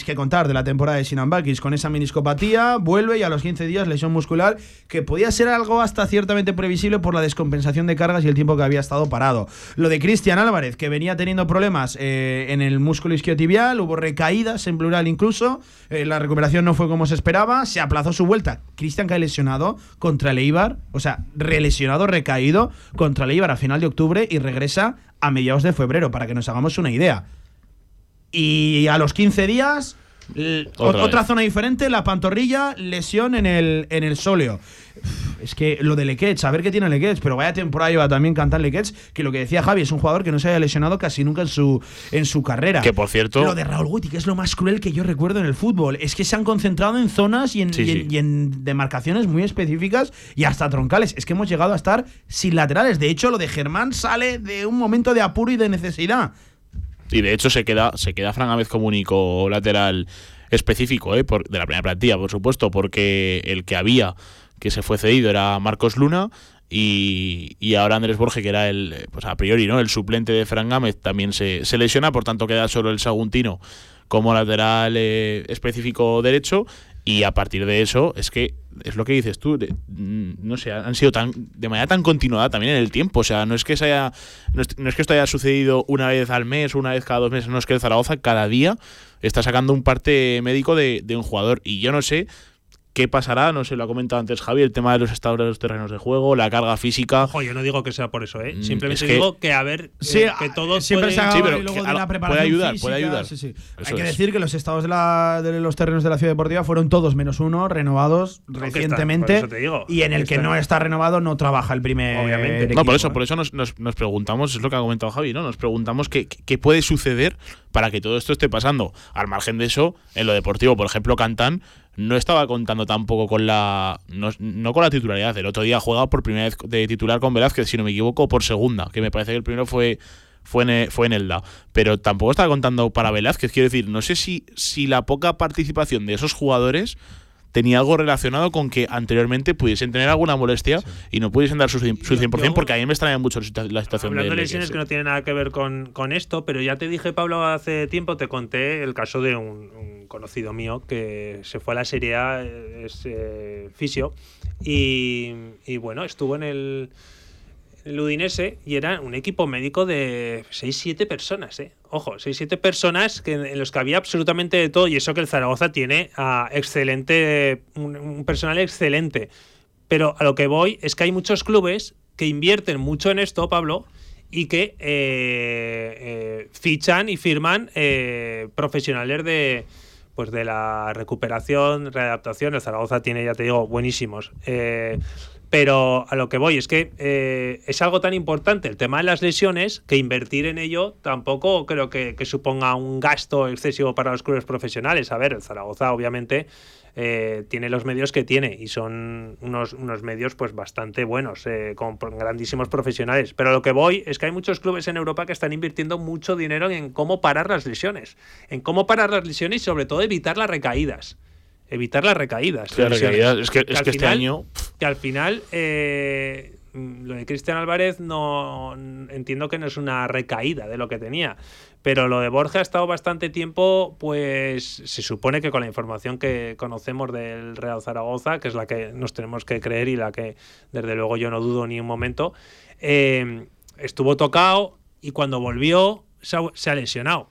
que contar de la temporada de Sinambakis con esa meniscopatía, vuelve y a los 15 días lesión muscular que podía ser algo hasta ciertamente previsible por la descompensación de cargas y el tiempo que había estado parado. Lo de Cristian Álvarez, que venía teniendo problemas eh, en el músculo isquiotibial, hubo recaídas en plural incluso, eh, la recuperación no fue como se esperaba, se aplazó su vuelta. Cristian cae lesionado contra el Eibar, o sea, relesionado, recaído contra el Eibar a final de octubre y regresa a mediados de febrero, para que nos hagamos una idea. Y a los 15 días, Otra zona diferente, la pantorrilla, lesión en el, en el sóleo. Es que lo de Lequech, a ver qué tiene Lequech, pero vaya temporada lleva también cantar Lequech, que lo que decía Javi es un jugador que no se haya lesionado casi nunca en su, en su carrera. Que, por cierto- Lo de Raúl Guti, que es lo más cruel que yo recuerdo en el fútbol, es que se han concentrado en zonas y en, Sí, y en- sí. y en demarcaciones muy específicas y hasta troncales. Es que hemos llegado a estar sin laterales. De hecho, lo de Germán sale de un momento de apuro y de necesidad. Y de hecho se queda, se queda Fran Gámez como único lateral específico, ¿eh? Por- de la primera plantilla, por supuesto, porque el que había, que se fue cedido, era Marcos Luna. Y, y ahora Andrés Borge, que era el, pues a priori, ¿no? El suplente de Fran Gámez también se, se lesiona, por tanto queda solo el Saguntino como lateral eh, específico derecho. Y a partir de eso, es que es lo que dices tú, mm, no sé, han sido tan de manera tan continuada también en el tiempo. O sea, no es que se haya, no es, no es que esto haya sucedido una vez al mes una vez cada dos meses, no es que el Zaragoza cada día está sacando un parte médico de, de un jugador. Y yo no sé qué pasará, no sé, lo ha comentado antes Javi, el tema de los estados de los terrenos de juego, la carga física. Ojo, yo no digo que sea por eso, ¿eh? Mm, Simplemente es que- digo que a ver, Sí, eh, que todo siempre se Sí, pero y luego de la preparación puede ayudar, física, puede ayudar. sí, sí. Eso Hay que es. decir que los estados de, la- de los terrenos de la ciudad deportiva fueron todos menos uno renovados No, está, recientemente por eso te digo, y en el que está. no está renovado no trabaja el primer Obviamente. equipo, No, por eso, ¿eh? por eso nos, nos- nos preguntamos, es lo que ha comentado Javi, ¿no? Nos preguntamos qué, qué puede suceder para que todo esto esté pasando. Al margen de eso, en lo deportivo, por ejemplo, Cantán no estaba contando tampoco con la. No, no con la titularidad. El otro día jugaba por primera vez de titular con Velázquez, si no me equivoco, o por segunda, que me parece que el primero fue. Fue en, fue en Elda. Pero tampoco estaba contando para Velázquez. Quiero decir, no sé si, si la poca participación de esos jugadores tenía algo relacionado con que anteriormente pudiesen tener alguna molestia y no pudiesen dar su, su 100%, yo- porque a mí me extraña mucho la situa- la situación Hablando de lesiones que no tienen nada que ver con, con esto, pero ya te dije, Pablo, hace tiempo te conté el caso de un, un conocido mío que se fue a la Serie A, eh, es eh, fisio, y, y bueno, estuvo en el, el Udinese y era un equipo médico de 6-7 personas, ¿eh? Ojo, 6-7 personas que, en los que había absolutamente de todo, y eso que el Zaragoza tiene a excelente, un, personal excelente. Pero a lo que voy es que hay muchos clubes que invierten mucho en esto, Pablo, y que eh, eh, fichan y firman profesionales de pues de la recuperación, readaptación. El Zaragoza tiene, ya te digo, buenísimos. Eh, pero a lo que voy es que eh, es algo tan importante el tema de las lesiones que invertir en ello tampoco creo que, que suponga un gasto excesivo para los clubes profesionales. A ver, el Zaragoza obviamente eh, tiene los medios que tiene y son unos, unos medios pues bastante buenos, eh, con grandísimos profesionales. Pero lo que voy es que hay muchos clubes en Europa que están invirtiendo mucho dinero en cómo parar las lesiones, en cómo parar las lesiones y sobre todo evitar las recaídas evitar las recaídas. Es que, este año. Que al final, eh, lo de Cristian Álvarez no entiendo que no es una recaída de lo que tenía. Pero lo de Borja ha estado bastante tiempo, pues se supone que con la información que conocemos del Real Zaragoza, que es la que nos tenemos que creer y la que desde luego yo no dudo ni un momento, eh, estuvo tocado y cuando volvió se ha, lesionado.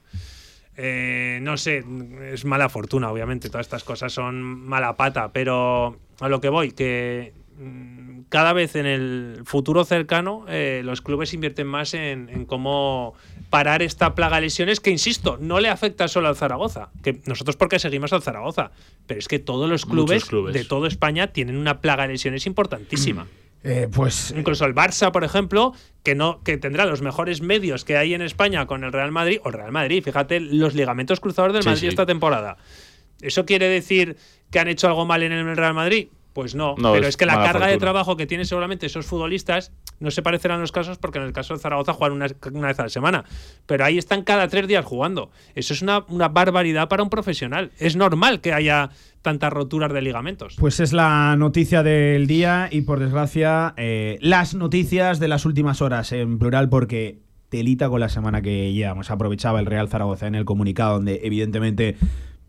Eh, no sé, es mala fortuna, obviamente, todas estas cosas son mala pata, pero a lo que voy, que mm, cada vez en el futuro cercano eh, los clubes invierten más en, cómo parar esta plaga de lesiones que, insisto, no le afecta solo al Zaragoza. Que nosotros porque seguimos al Zaragoza, pero es que todos los clubes, de toda España tienen una plaga de lesiones importantísima. Eh, pues incluso el Barça, por ejemplo, que no que tendrá los mejores medios que hay en España con el Real Madrid o el Real Madrid. Fíjate los ligamentos cruzados del Madrid esta temporada. ¿Eso quiere decir que han hecho algo mal en el Real Madrid? Pues no, pero es, que la carga de trabajo que tienen seguramente esos futbolistas no se parecerán los casos porque en el caso de Zaragoza juegan una, vez a la semana, pero ahí están cada tres días jugando. Eso es una, una barbaridad para un profesional. Es normal que haya tantas roturas de ligamentos. Pues es la noticia del día y por desgracia eh, las noticias de las últimas horas en plural porque telita con la semana que llevamos. Aprovechaba el Real Zaragoza en el comunicado donde evidentemente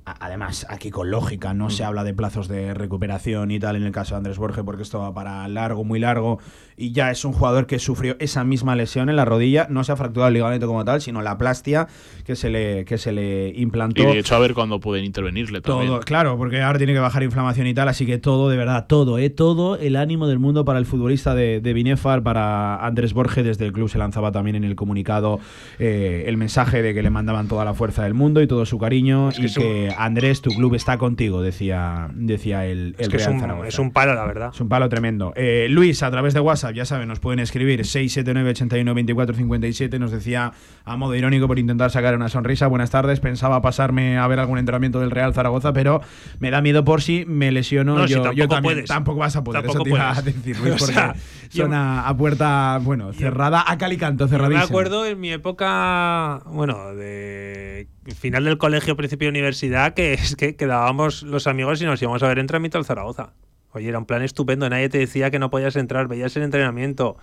Además, aquí con lógica, no se mm. habla de plazos de recuperación y tal en el caso de Andrés Borges, porque esto va para largo, muy largo, y ya es un jugador que sufrió esa misma lesión en la rodilla, no se ha fracturado el ligamento como tal, sino la plastia que se le, que se le implantó. Y de hecho, a ver cuándo pueden intervenirle también. Todo, claro, porque ahora tiene que bajar inflamación y tal, así que todo, de verdad, todo, ¿eh? todo el ánimo del mundo para el futbolista de, de Binefar, para Andrés Borges, desde el club se lanzaba también en el comunicado eh, el mensaje de que le mandaban toda la fuerza del mundo y todo su cariño, y que Andrés, tu club está contigo, decía, decía el, es que es, un, palo, la verdad. Es un palo tremendo. Eh, Luis, a través de WhatsApp, ya saben, nos pueden escribir 679 81 24 57. Nos decía a modo irónico por intentar sacar una sonrisa. Buenas tardes. Pensaba pasarme a ver algún entrenamiento del Real Zaragoza, pero me da miedo por si me lesiono. yo, también. Tampoco vas a poder. Eso te iba a decir, [laughs] Luis, porque son a, puerta bueno cerrada, a calicanto, cerradísima. Me acuerdo en mi época, bueno, de final del colegio, principio de universidad, que es que quedábamos los amigos y nos íbamos a ver entrenamiento al Zaragoza. Oye, era un plan estupendo, nadie te decía que no podías entrar, veías el entrenamiento.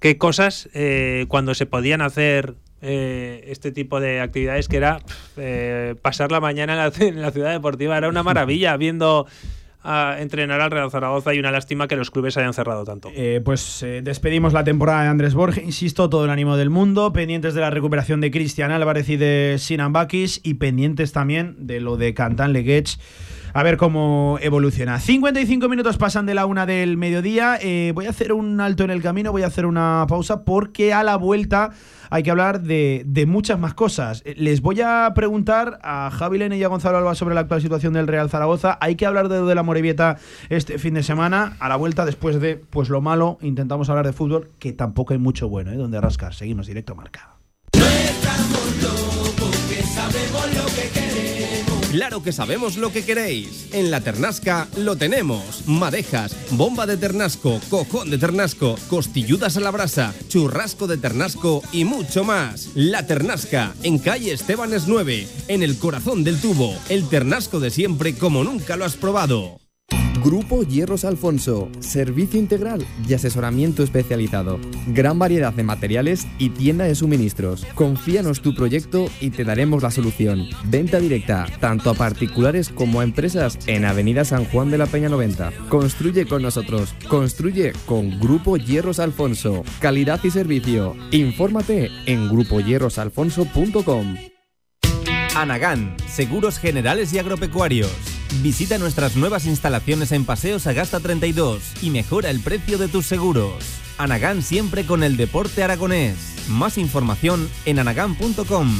¿Qué cosas eh, cuando se podían hacer eh, este tipo de actividades que era eh, pasar la mañana [laughs] en la, ciudad deportiva? Era una maravilla viendo a entrenar al Real Zaragoza y una lástima que los clubes hayan cerrado tanto. pues despedimos la temporada de Andrés Borges, insisto, todo el ánimo del mundo, pendientes de la recuperación de Cristian Álvarez y de Sinan Bakis y pendientes también de lo de Cantan Leguech a ver cómo evoluciona. 55 minutos pasan de la una del mediodía. Eh, voy a hacer un alto en el camino, voy a hacer una pausa porque a la vuelta hay que hablar de, muchas más cosas. Eh, les voy a preguntar a Javi Lene y a Gonzalo Alba sobre la actual situación del Real Zaragoza. Hay que hablar de, de la Morevieta este fin de semana. A la vuelta, después de pues lo malo, intentamos hablar de fútbol, que tampoco hay mucho bueno, ¿eh? Donde rascar. Seguimos directo marca. Claro que sabemos lo que queréis. En la Ternasca lo tenemos. Madejas, bomba de ternasco, cojón de ternasco, costilludas a la brasa, churrasco de ternasco y mucho más. La Ternasca, en calle Estebanes 9, en el corazón del tubo. El ternasco de siempre como nunca lo has probado. Grupo Hierros Alfonso, servicio integral y asesoramiento especializado. Gran variedad de materiales y tienda de suministros. Confíanos tu proyecto y te daremos la solución. Venta directa, tanto a particulares como a empresas en Avenida San Juan de la Peña 90. Construye con nosotros. Construye con Grupo Hierros Alfonso. Calidad y servicio. Infórmate en grupohierrosalfonso.com. Anagán, Seguros Generales y Agropecuarios. Visita nuestras nuevas instalaciones en Paseo Sagasta 32 y mejora el precio de tus seguros. Anagán siempre con el deporte aragonés. Más información en anagán.com.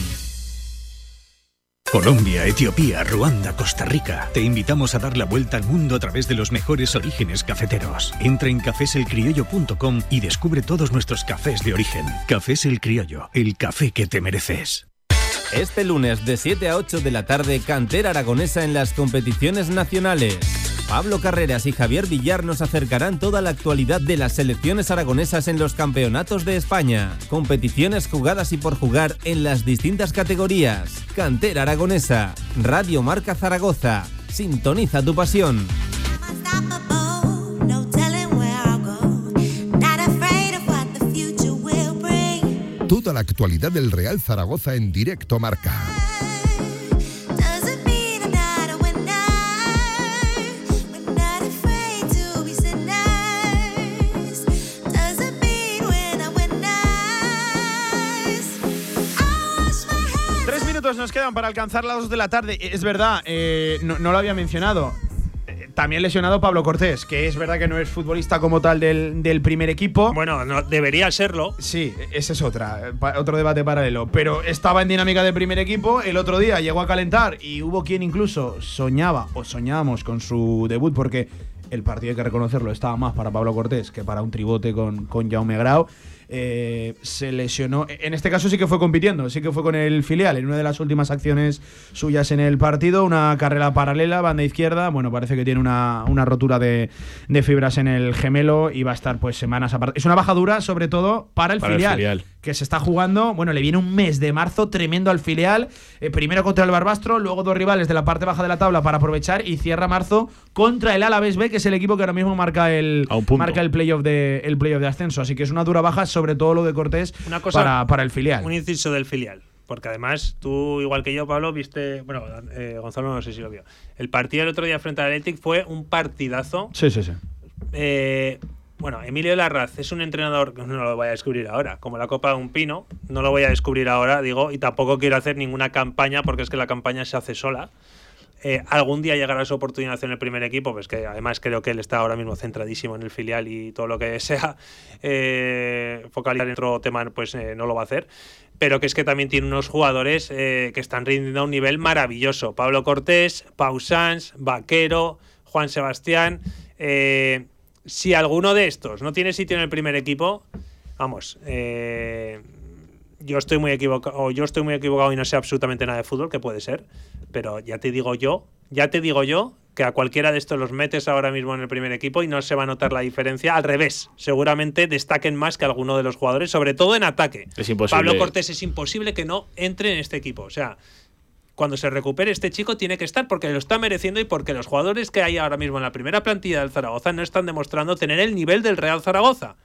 Colombia, Etiopía, Ruanda, Costa Rica. Te invitamos a dar la vuelta al mundo a través de los mejores orígenes cafeteros. Entra en cafeselcriollo.com y descubre todos nuestros cafés de origen. Cafés El Criollo, el café que te mereces. Este lunes de 7 a 8 de la tarde, cantera aragonesa en las competiciones nacionales. Pablo Carreras y Javier Villar nos acercarán toda la actualidad de las selecciones aragonesas en los campeonatos de España. Competiciones jugadas y por jugar en las distintas categorías. Cantera aragonesa. Radio Marca Zaragoza. Sintoniza tu pasión. Toda la actualidad del Real Zaragoza en directo marca. Tres minutos nos quedan para alcanzar las 2 de la tarde. Es verdad, eh, no, no lo había mencionado. También lesionado Pablo Cortés, que es verdad que no es futbolista como tal del, del primer equipo. Bueno, no, debería serlo. Sí, ese es otra, otro debate paralelo. Pero estaba en dinámica de primer equipo. El otro día llegó a calentar y hubo quien incluso soñaba o soñábamos con su debut porque el partido hay que reconocerlo estaba más para Pablo Cortés que para un tribote con, con Jaume Grau. Eh, se lesionó. En este caso sí que fue compitiendo, sí que fue con el filial en una de las últimas acciones suyas en el partido, una carrera paralela, banda izquierda. Bueno, parece que tiene una, una rotura de, de fibras en el gemelo y va a estar pues semanas aparte. Es una baja dura, sobre todo para el Para el filial que se está jugando. Bueno, le viene un mes de marzo tremendo al filial. eh, primero contra el Barbastro, luego dos rivales de la parte baja de la tabla para aprovechar y cierra marzo contra el Alavés B, que es el equipo que ahora mismo marca el marca el playoff de el playoff de ascenso. Así que es una dura baja, sobre todo lo de Cortés Una cosa, para, para el filial. Un inciso del filial. Porque además, tú, igual que yo, Pablo, viste. Bueno, eh, Gonzalo no sé si lo vio. El partido del otro día frente al Athletic fue un partidazo. Sí, sí, sí. Eh, bueno, Emilio Larraz es un entrenador que no lo voy a descubrir ahora, como la Copa de un Pino, no lo voy a descubrir ahora, digo, y tampoco quiero hacer ninguna campaña porque es que la campaña se hace sola. Eh, algún día llegará su oportunidad en el primer equipo, pues que además creo que él está ahora mismo centradísimo en el filial y todo lo que [laughs] sea eh, focalizar en otro tema, pues eh, no lo va a hacer. Pero que es que también tiene unos jugadores eh, que están rindiendo a un nivel maravilloso. Pablo Cortés, Pau Sanz, Vaquero, Juan Sebastián. si alguno de estos no tiene sitio en el primer equipo, vamos, yo estoy muy equivocado, yo estoy muy equivocado y no sé absolutamente nada de fútbol, que puede ser, pero ya te digo yo, ya te digo yo que a cualquiera de estos los metes ahora mismo en el primer equipo y no se va a notar la diferencia. Al revés, seguramente destaquen más que alguno de los jugadores, sobre todo en ataque. Es imposible. Pablo Cortés es imposible que no entre en este equipo. O sea, cuando se recupere este chico tiene que estar porque lo está mereciendo y porque los jugadores que hay ahora mismo en la primera plantilla del Zaragoza no están demostrando tener el nivel del Real Zaragoza.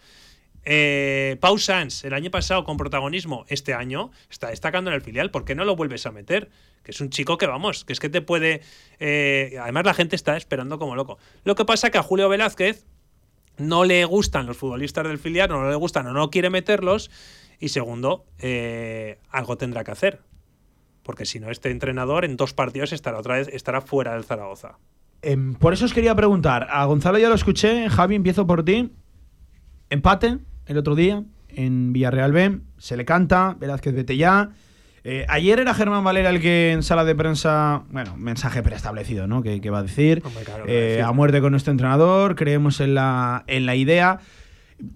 Eh, Pau Sanz, el año pasado con protagonismo, este año está destacando en el filial. ¿Por qué no lo vuelves a meter? Que es un chico que vamos, que es que te puede. eh, además, la gente está esperando como loco. Lo que pasa que a Julio Velázquez no le gustan los futbolistas del filial, no le gustan o no quiere meterlos. Y segundo, eh, algo tendrá que hacer. Porque si no, este entrenador en dos partidos estará otra vez estará fuera del Zaragoza. Em, por eso os quería preguntar. A Gonzalo ya lo escuché. Javi, empiezo por ti. Empate el otro día en Villarreal B. Se le canta. Velázquez, vete ya. Eh, ayer era Germán Valera el que en sala de prensa, bueno, mensaje preestablecido, ¿no? Que, que va a decir. Eh, a muerte con nuestro entrenador, creemos en la, en la idea.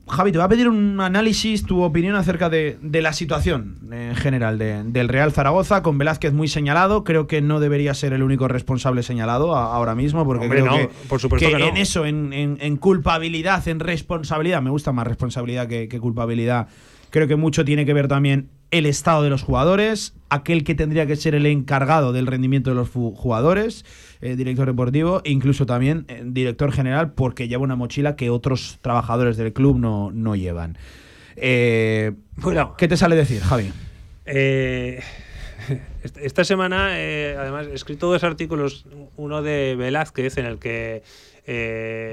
Javi, te voy a pedir un análisis, tu opinión acerca de, de la situación en general de- del Real Zaragoza, con Velázquez muy señalado. Creo que no debería ser el único responsable señalado a- ahora mismo, porque Hombre, creo no, que, por supuesto que no. en eso, en, en- en culpabilidad, en responsabilidad, me gusta más responsabilidad que, que culpabilidad. Creo que mucho tiene que ver también el estado de los jugadores, aquel que tendría que ser el encargado del rendimiento de los jugadores, eh, director deportivo, e incluso también eh, director general, porque lleva una mochila que otros trabajadores del club no, no llevan. Eh, Bueno. ¿Qué te sale decir, Javi? Eh, [laughs] est- esta semana, además, he escrito dos artículos, uno de Velázquez, en el que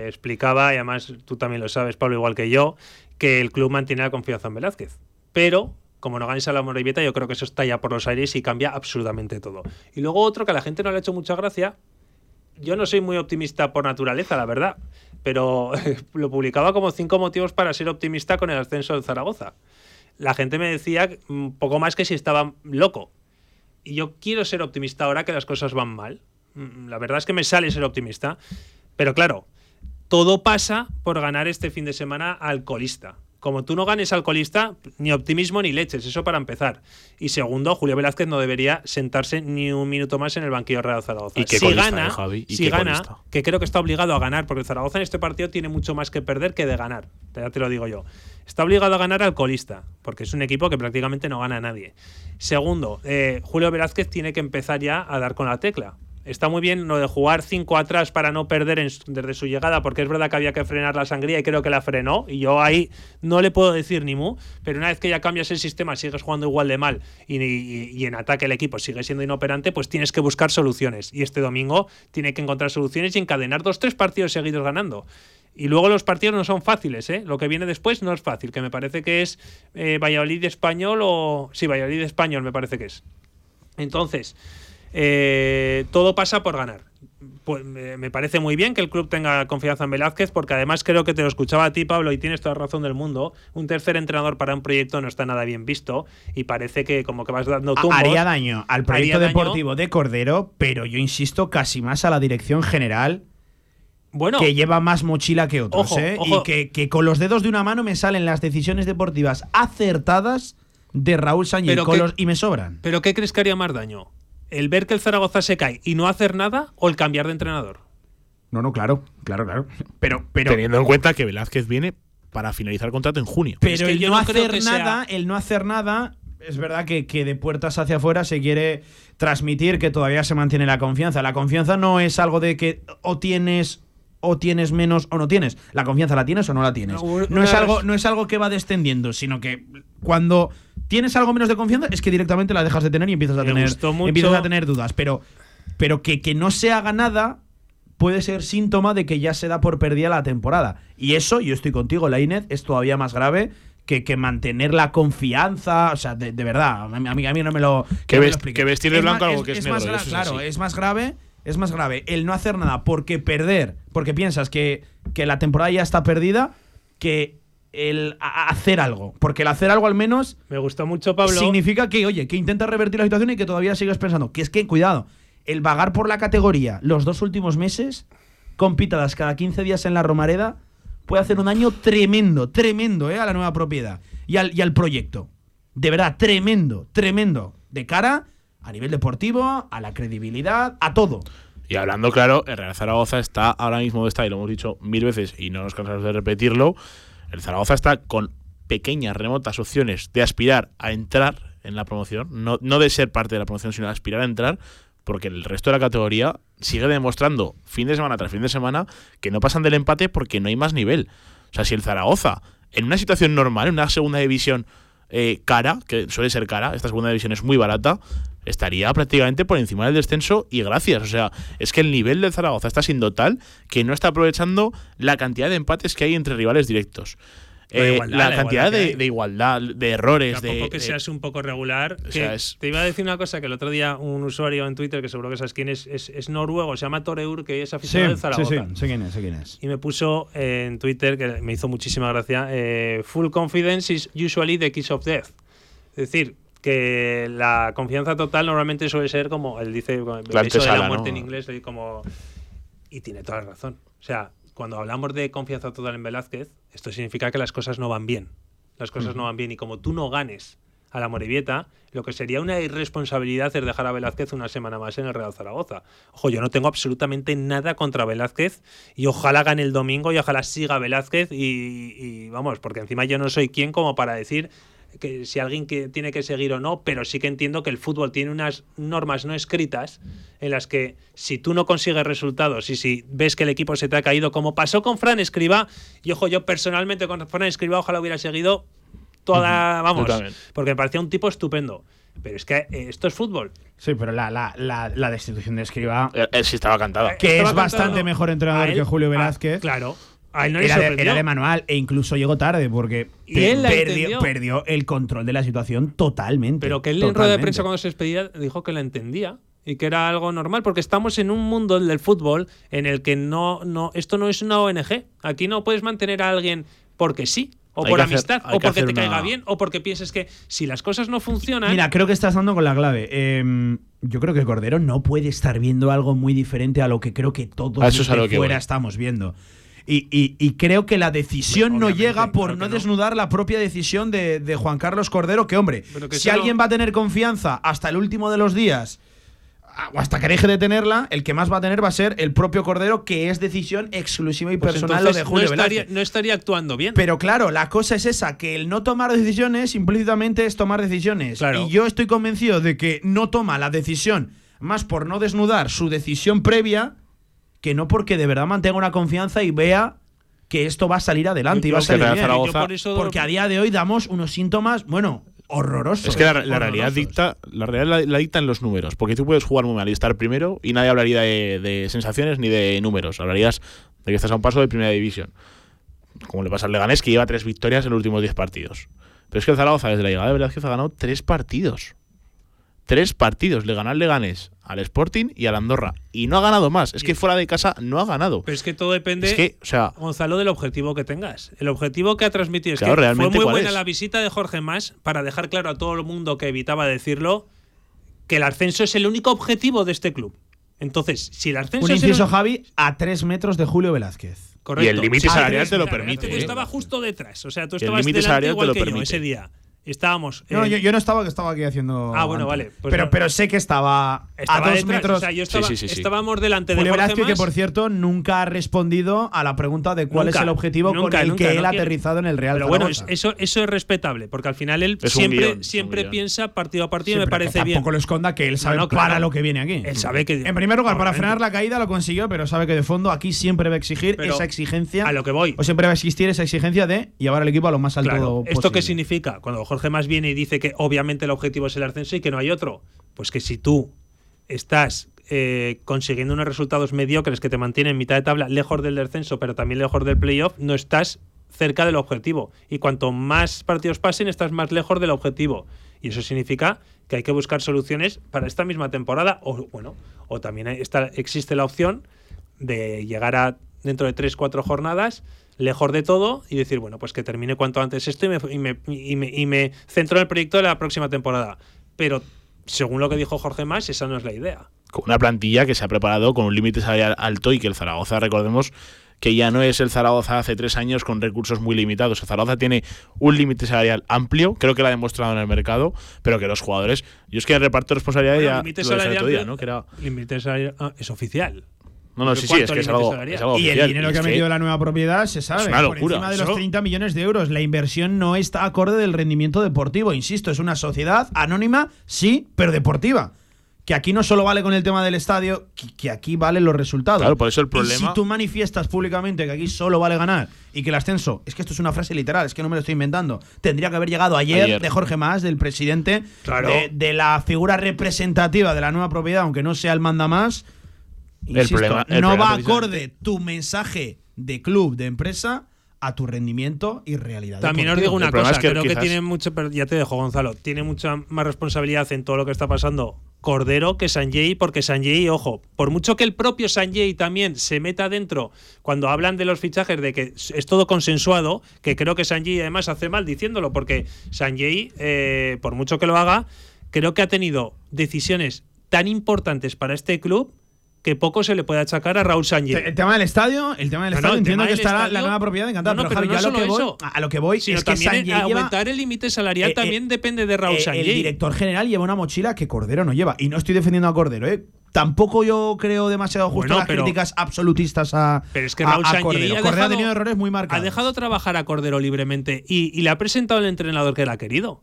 explicaba, y además tú también lo sabes, Pablo, igual que yo, que el club mantiene la confianza en Velázquez. Pero, como no ganes a la Morevieta, yo creo que eso está ya por los aires y cambia absolutamente todo. Y luego otro que a la gente no le ha hecho mucha gracia, yo no soy muy optimista por naturaleza, la verdad, pero [laughs] lo publicaba como cinco motivos para ser optimista con el ascenso del Zaragoza. La gente me decía poco más que si estaba loco. Y yo quiero ser optimista ahora que las cosas van mal. Mm, La verdad es que me sale ser optimista. Pero claro, todo pasa por ganar este fin de semana al colista. Como tú no ganes al colista, ni optimismo ni leches, eso para empezar. Y segundo, Julio Velázquez no debería sentarse ni un minuto más en el banquillo Real Zaragoza. ¿Y si gana, eh, Javi? ¿Y si qué gana, colista? que creo que está obligado a ganar, porque el Zaragoza en este partido tiene mucho más que perder que de ganar. Ya te lo digo yo. Está obligado a ganar al colista, porque es un equipo que prácticamente no gana a nadie. Segundo, eh, Julio Velázquez tiene que empezar ya a dar con la tecla. Está muy bien lo de jugar cinco atrás para no perder desde su llegada, porque es verdad que había que frenar la sangría y creo que la frenó. Y yo ahí no le puedo decir ni mu, pero una vez que ya cambias el sistema, sigues jugando igual de mal y, y- y en ataque el equipo sigue siendo inoperante, pues tienes que buscar soluciones. Y este domingo tiene que encontrar soluciones y encadenar dos, tres partidos seguidos ganando. Y luego los partidos no son fáciles, ¿eh? Lo que viene después no es fácil, que me parece que es eh, Valladolid español o. Sí, Valladolid español me parece que es. Entonces, eh, todo pasa por ganar. Pues me parece muy bien que el club tenga confianza en Velázquez, porque además creo que te lo escuchaba a ti, Pablo, y tienes toda la razón del mundo. Un tercer entrenador para un proyecto no está nada bien visto y parece que como que vas dando tumbos. Haría daño al proyecto daño. deportivo de Cordero, pero yo insisto casi más a la dirección general. Bueno, que lleva más mochila que otros, Ojo, ¿eh? ojo. Y que, que con los dedos de una mano me salen las decisiones deportivas acertadas de Raúl Sánchez y me sobran. ¿Pero qué crees que haría más daño? ¿El ver que el Zaragoza se cae y no hacer nada o el cambiar de entrenador? No, no, claro, claro, claro. Pero, pero, Teniendo en cuenta que Velázquez viene para finalizar contrato en junio. pero es que el yo no, hacer que sea- nada, el no hacer nada, es verdad que, que de puertas hacia afuera se quiere transmitir que todavía se mantiene la confianza. La confianza no es algo de que o tienes o tienes menos o no tienes. La confianza la tienes o no la tienes. No, es algo, no es algo que va descendiendo, sino que cuando tienes algo menos de confianza es que directamente la dejas de tener y empiezas a tener empiezas a tener dudas. Pero, pero que, que no se haga nada puede ser síntoma de que ya se da por perdida la temporada. Y eso, yo estoy contigo, Lainez, es todavía más grave que, que mantener la confianza. O sea, de, de verdad, a mí, a mí- a mí no me lo. Que no me lo vest- explique. que vestir de Es blanco algo que es negro, más gra- eso es claro, así. es más grave. Es más grave el no hacer nada porque perder, porque piensas que, que la temporada ya está perdida, que el hacer algo. Porque el hacer algo al menos Me gustó mucho, Pablo. significa que, oye, que intentas revertir la situación y que todavía sigues pensando. Que es que, cuidado, el vagar por la categoría los dos últimos meses, con pitadas cada 15 días en la Romareda, puede hacer un daño tremendo, tremendo, ¿eh? A la nueva propiedad y al, y al proyecto. De verdad, tremendo, tremendo. De cara a nivel deportivo, a la credibilidad, a todo. Y hablando claro, el Real Zaragoza está ahora mismo está, y lo hemos dicho mil veces y no nos cansamos de repetirlo. El Zaragoza está con pequeñas, remotas opciones de aspirar a entrar en la promoción, no, no de ser parte de la promoción, sino de aspirar a entrar, porque el resto de la categoría sigue demostrando fin de semana tras fin de semana que no pasan del empate porque no hay más nivel. O sea, si el Zaragoza, en una situación normal, en una segunda división eh, cara, que suele ser cara, esta segunda división es muy barata, estaría prácticamente por encima del descenso y gracias. O sea, es que el nivel del Zaragoza está siendo tal que no está aprovechando la cantidad de empates que hay entre rivales directos. La Eh, igualdad, la la cantidad igualdad de, de igualdad, de errores, Tampoco de, que de- seas un poco regular. o que sea, es- Te iba a decir una cosa que el otro día un usuario en Twitter, que seguro que sabes quién es, es, es noruego, se llama Toreur, que es aficionado del Zaragoza. sé quién es, sé quién es. Y me puso eh, en Twitter, que me hizo muchísima gracia, eh, Full confidence is usually the kiss of death. Es decir, que la confianza total normalmente suele ser como, él dice, el beso de la muerte ¿no? en inglés, como... Y tiene toda la razón. O sea, cuando hablamos de confianza total en Velázquez, esto significa que las cosas no van bien. Las cosas no van bien. Y como tú no ganes a la Morevieta, lo que sería una irresponsabilidad es dejar a Velázquez una semana más en el Real Zaragoza. Ojo, yo no tengo absolutamente nada contra Velázquez y ojalá gane el domingo y ojalá siga Velázquez y, y vamos, porque encima yo no soy quien como para decir que si alguien que tiene que seguir o no, pero sí que entiendo que el fútbol tiene unas normas no escritas en las que si tú no consigues resultados y si ves que el equipo se te ha caído, como pasó con Fran Escriba, y ojo, yo personalmente con Fran Escriba ojalá hubiera seguido toda, vamos, porque me parecía un tipo estupendo. Pero es que eh, esto es fútbol. Sí, pero la, la, la, la destitución de Escriba, Eh, eh, sí estaba cantada. que estaba es bastante cantado mejor entrenador él, que Julio a- Velázquez. claro. A él no le era, de, sorprendió. era de manual e incluso llegó tarde porque Y él la perdió, el control de la situación totalmente. Pero que él en rueda de prensa cuando se despedía dijo que la entendía y que era algo normal, porque estamos en un mundo el del fútbol en el que no, no, esto no es una ONG. Aquí no puedes mantener a alguien porque sí, o Hay por hacer- amistad, o que porque te caiga bien, o porque pienses que si las cosas no funcionan. Mira, creo que estás dando con la clave. Eh, yo creo que Cordero no puede estar viendo algo muy diferente a lo que creo que todos A eso es a desde lo que fuera voy. estamos viendo. Y, y- y creo que la decisión no llega por no, desnudar la propia decisión de, de Juan Carlos Cordero, que hombre, que si alguien va a tener confianza hasta el último de los días, a- o hasta que deje de tenerla, el que más va a tener va a ser el propio Cordero, que es decisión exclusiva y Pues personal lo de Julio no, estaría, Velázquez. no estaría actuando bien. Pero claro, la cosa es esa, que el no tomar decisiones implícitamente es tomar decisiones. Claro. Y yo estoy convencido de que no toma la decisión más por no desnudar su decisión previa que no porque de verdad mantenga una confianza y vea que esto va a salir adelante y va a salir bien. Zaragoza- Yo por eso- Porque a día de hoy damos unos síntomas, bueno, horrorosos. Es que la, la realidad dicta, la realidad la, la dictan los números, porque tú puedes jugar muy mal y estar primero y nadie hablaría de, de sensaciones ni de números, hablarías de que estás a un paso de primera división. Como le pasa al Leganés, que lleva tres victorias en los últimos diez partidos. Pero es que el Zaragoza desde la llegada de Velázquez ha ganado tres partidos. Tres partidos. Le ganó al Leganés, al Sporting y al Andorra. Y no ha ganado más. Es que fuera de casa no ha ganado. Pero es que todo depende, Es que, o sea, Gonzalo, del objetivo que tengas. El objetivo que ha transmitido es Claro, que fue realmente, muy ¿cuál buena es? la visita de Jorge Más para dejar claro a todo el mundo que evitaba decirlo que el ascenso es el único objetivo de este club. Entonces, si el ascenso Un es el inciso, único- Javi, a tres metros de Julio Velázquez. Correcto. Y el límite salarial te lo permite, Tú estabas justo detrás. O sea, tú el estabas límite delante salarial te igual lo que yo permite. ese día. Estábamos. No, eh, yo, yo no estaba, que estaba aquí haciendo. Ah, bueno, antes. vale, pues pero, no. pero sé que estaba, estaba a dos detrás, metros. O sea, yo estaba, Sí, sí, sí, sí. estábamos delante de Julio Jorge Velázquez, que por cierto nunca ha respondido a la pregunta de cuál Nunca, es el objetivo nunca, con el nunca, que él ha quiere. aterrizado en el Real Pero bueno, Zaragoza. es- eso, eso es respetable, porque al final él Es siempre, guion, siempre piensa partido a partido, me parece bien. Tampoco lo esconda que él sabe no, claro. para lo que viene aquí. Él sabe que. En primer lugar, para frenar la caída lo consiguió, pero sabe que de fondo aquí siempre va a exigir Pero esa exigencia. A lo que voy. O siempre va a existir esa exigencia de llevar al equipo a lo más alto Claro, ¿esto posible. qué significa? Cuando Jorge Más viene y dice que obviamente el objetivo es el ascenso y que no hay otro. Pues que si tú estás eh, consiguiendo unos resultados mediocres que te mantienen en mitad de tabla, lejos del descenso, pero también lejos del playoff, no estás cerca del objetivo. Y cuanto más partidos pasen, estás más lejos del objetivo. Y eso significa que hay que buscar soluciones para esta misma temporada. O bueno, o también está, existe la opción de llegar a dentro de 3-4 jornadas, lejos de todo, y decir, bueno, pues que termine cuanto antes esto y me, y me, y me- y me centro en el proyecto de la próxima temporada. Pero, según lo que dijo Jorge Más, esa no es la idea. con una plantilla que se ha preparado con un límite salarial alto y que el Zaragoza, recordemos, que ya no es el Zaragoza hace tres años con recursos muy limitados. El Zaragoza tiene un límite salarial amplio, creo que lo ha demostrado en el mercado, pero que los jugadores. Yo es que el reparto de responsabilidad Bueno, ya límite salarial, día, ¿no? Que era- límite salarial- ah, es oficial. No, no, ¿Pero sí, sí, es que es algo, es algo Y el dinero y que ha metido la nueva propiedad se sabe. Es una Por encima de los Eso- 30 millones de euros. La inversión no está acorde del rendimiento deportivo. Insisto, es una sociedad anónima, sí, pero deportiva. Que aquí no solo vale con el tema del estadio, que, que aquí valen los resultados. Claro, por eso el Y problema- si tú manifiestas públicamente que aquí solo vale ganar y que el ascenso, es que esto es una frase literal, es que no me lo estoy inventando, tendría que haber llegado ayer, Ayer. de Jorge Más, del presidente, Claro. de, de la figura representativa de la nueva propiedad, aunque no sea el manda más. El Insisto, problema- el no problema va acorde tu mensaje de club, de empresa, a tu rendimiento y realidad. También os digo una El cosa, es que creo que tiene mucho, pero ya te dejo Gonzalo, tiene mucha más responsabilidad en todo lo que está pasando Cordero que Sanjay, porque Sanjay, ojo, por mucho que el propio Sanjay también se meta dentro cuando hablan de los fichajes de que es todo consensuado, que creo que Sanjay además hace mal diciéndolo, porque Sanjay, eh, por mucho que lo haga, creo que ha tenido decisiones tan importantes para este club que poco se le puede achacar a Raúl Sanjay. El tema del estadio, el tema del No, estadio, entiendo que estará la nueva propiedad encantada, No, no, pero, Javi, pero a lo que voy, eso, a lo que voy sino es que también lleva aumentar el límite salarial Eh, eh, también depende de Raúl Eh, Sanjay. el director general lleva una mochila que Cordero no lleva. Y no estoy defendiendo a Cordero, ¿eh? Tampoco yo creo demasiado justo Bueno, las pero- críticas absolutistas a, Pero es que Raúl a Cordero. ha Cordero ha dejado- tenido errores muy marcados. Ha dejado trabajar a Cordero libremente y, y le ha presentado el entrenador que él ha querido.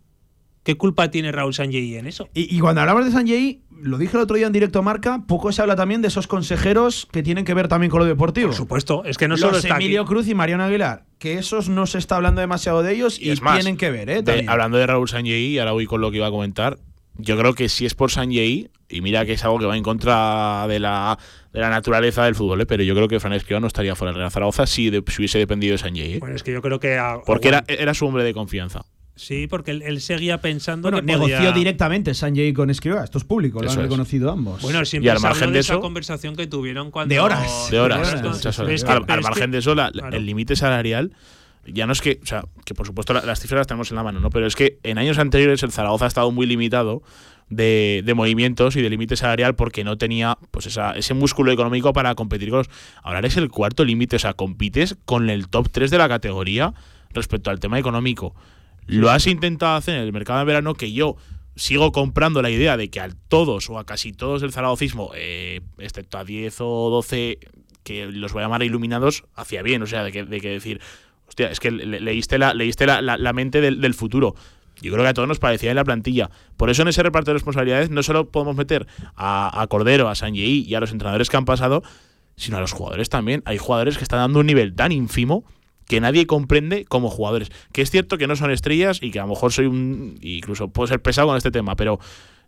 ¿Qué culpa tiene Raúl Sanjay en eso? Y, y cuando hablamos de Sanjay, lo dije el otro día en directo a Marca, poco se habla también de esos consejeros que tienen que ver también con lo deportivo. Por supuesto, es que no solo está aquí. Emilio Cruz y Mariano Aguilar, que esos no se está hablando demasiado de ellos y, es más, tienen que ver, ¿eh? de- hablando de Raúl Sanjay, y ahora voy con lo que iba a comentar, yo creo que si es por Sanjay, y mira que es algo que va en contra de la, de la naturaleza del fútbol, ¿eh? pero yo creo que Fran Escribá no estaría fuera del Real Zaragoza si, de- si hubiese dependido de Sanjay. ¿eh? Bueno, es que yo creo que. a- Porque era, era su hombre de confianza. Sí, porque él, él seguía pensando Bueno, que negoció podía- directamente Sanjay con Escribá. Esto es público, lo Eso han es. reconocido ambos. Bueno, siempre al se habló margen de, de esa eso- conversación que tuvieron cuando. De horas. De horas, es que- al pero al es que- margen de eso, la- claro. el límite salarial ya no es que, o sea, que por supuesto la- las cifras las tenemos en la mano, ¿no? Pero es que en años anteriores el Zaragoza ha estado muy limitado de, de movimientos y de límite salarial porque no tenía pues esa, ese músculo económico para competir con los. Ahora eres el cuarto límite, o sea, compites con el top 3 de la categoría respecto al tema económico. Lo has intentado hacer en el mercado de verano que yo sigo comprando la idea de que a todos o a casi todos del zaragocismo, eh, excepto a 10 o 12 que los voy a llamar iluminados, hacía bien. O sea, de que, de que decir, hostia, es que le- leíste la, leíste la, la- mente del, del futuro. Yo creo que a todos nos parecía en la plantilla. Por eso en ese reparto de responsabilidades no solo podemos meter a, a Cordero, a Sanjei y a los entrenadores que han pasado, sino a los jugadores también. Hay jugadores que están dando un nivel tan ínfimo que nadie comprende como jugadores. Que es cierto que no son estrellas y que a lo mejor soy un. incluso puedo ser pesado con este tema, pero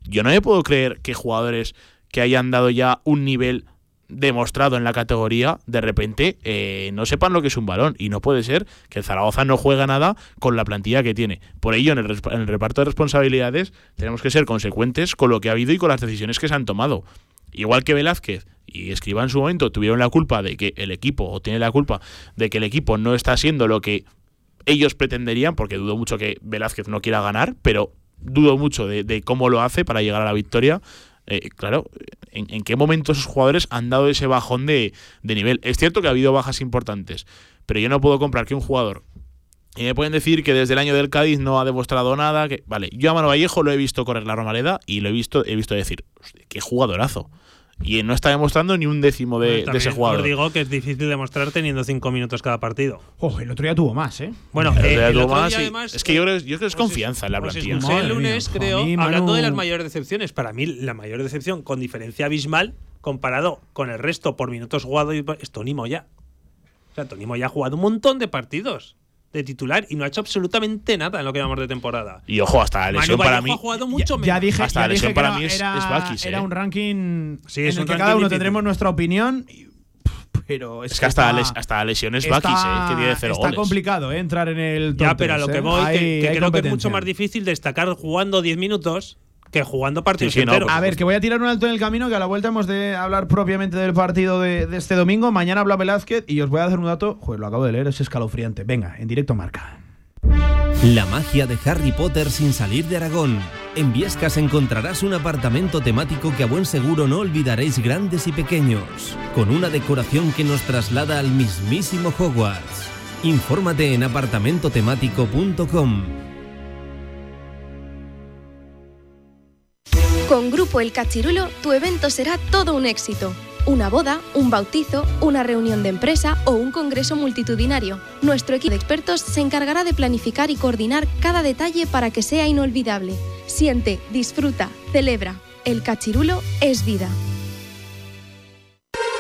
yo no me puedo creer que jugadores que hayan dado ya un nivel demostrado en la categoría, de repente eh, no sepan lo que es un balón. Y no puede ser que el Zaragoza no juega nada con la plantilla que tiene. Por ello, en el, resp- en el reparto de responsabilidades, tenemos que ser consecuentes con lo que ha habido y con las decisiones que se han tomado. Igual que Velázquez y Escriba en su momento tuvieron la culpa de que el equipo, o tiene la culpa de que el equipo no está siendo lo que ellos pretenderían, porque dudo mucho que Velázquez no quiera ganar, pero dudo mucho de, cómo lo hace para llegar a la victoria. Eh, claro, ¿en, en qué momento esos jugadores han dado ese bajón de, de nivel? Es cierto que ha habido bajas importantes, pero yo no puedo comprar que un jugador. Y me pueden decir que desde el año del Cádiz no ha demostrado nada. Que, vale, yo a Mano Vallejo lo he visto correr la Romareda y lo he visto, he visto decir, "Hostia, qué jugadorazo. Y no está demostrando ni un décimo de, de ese jugador. Os digo que es difícil demostrar teniendo cinco minutos cada partido. Ojo, el otro día tuvo más, ¿eh? Bueno, El otro eh, el otro más día y- además, es que yo creo, yo creo que es confianza en la plantilla. escuché el lunes, mía, creo, mí, hablando de las mayores decepciones. Para mí, la mayor decepción, con diferencia abismal, comparado con el resto por minutos jugados, es Tony Moya. O sea, Tony Moya ha jugado un montón de partidos de titular y no ha hecho absolutamente nada en lo que llevamos de temporada. Y ojo, hasta la Manu lesión para mí. ha jugado mucho Ya dije, Hasta ya la lesión dije que para mí es- era- es Bakis, era ¿eh? un ranking Sí, en es el un que ranking cada uno difícil. tendremos nuestra opinión. y- Pero es, Es que hasta, está- la les- hasta la lesión es está- Bakis, ¿eh? que tiene cero Está goles. complicado ¿eh? entrar en el top Ya, pero a lo tres, que ¿eh? voy, que- Hay- que, hay creo que es mucho más difícil destacar jugando 10 minutos que jugando partidos Sí, sí, no, enteros. por A ver, que voy a tirar un alto en el camino, que a la vuelta hemos de hablar propiamente del partido de, de este domingo. Mañana habla Velázquez y os voy a hacer un dato. Joder, lo acabo de leer, es escalofriante. Venga, en directo marca. La magia de Harry Potter sin salir de Aragón. En Viescas encontrarás un apartamento temático que a buen seguro no olvidaréis grandes y pequeños, con una decoración que nos traslada al mismísimo Hogwarts. Infórmate en apartamentotemático.com. Con Grupo El Cachirulo, tu evento será todo un éxito. Una boda, un bautizo, una reunión de empresa o un congreso multitudinario. Nuestro equipo de expertos se encargará de planificar y coordinar cada detalle para que sea inolvidable. Siente, disfruta, celebra. El Cachirulo es vida.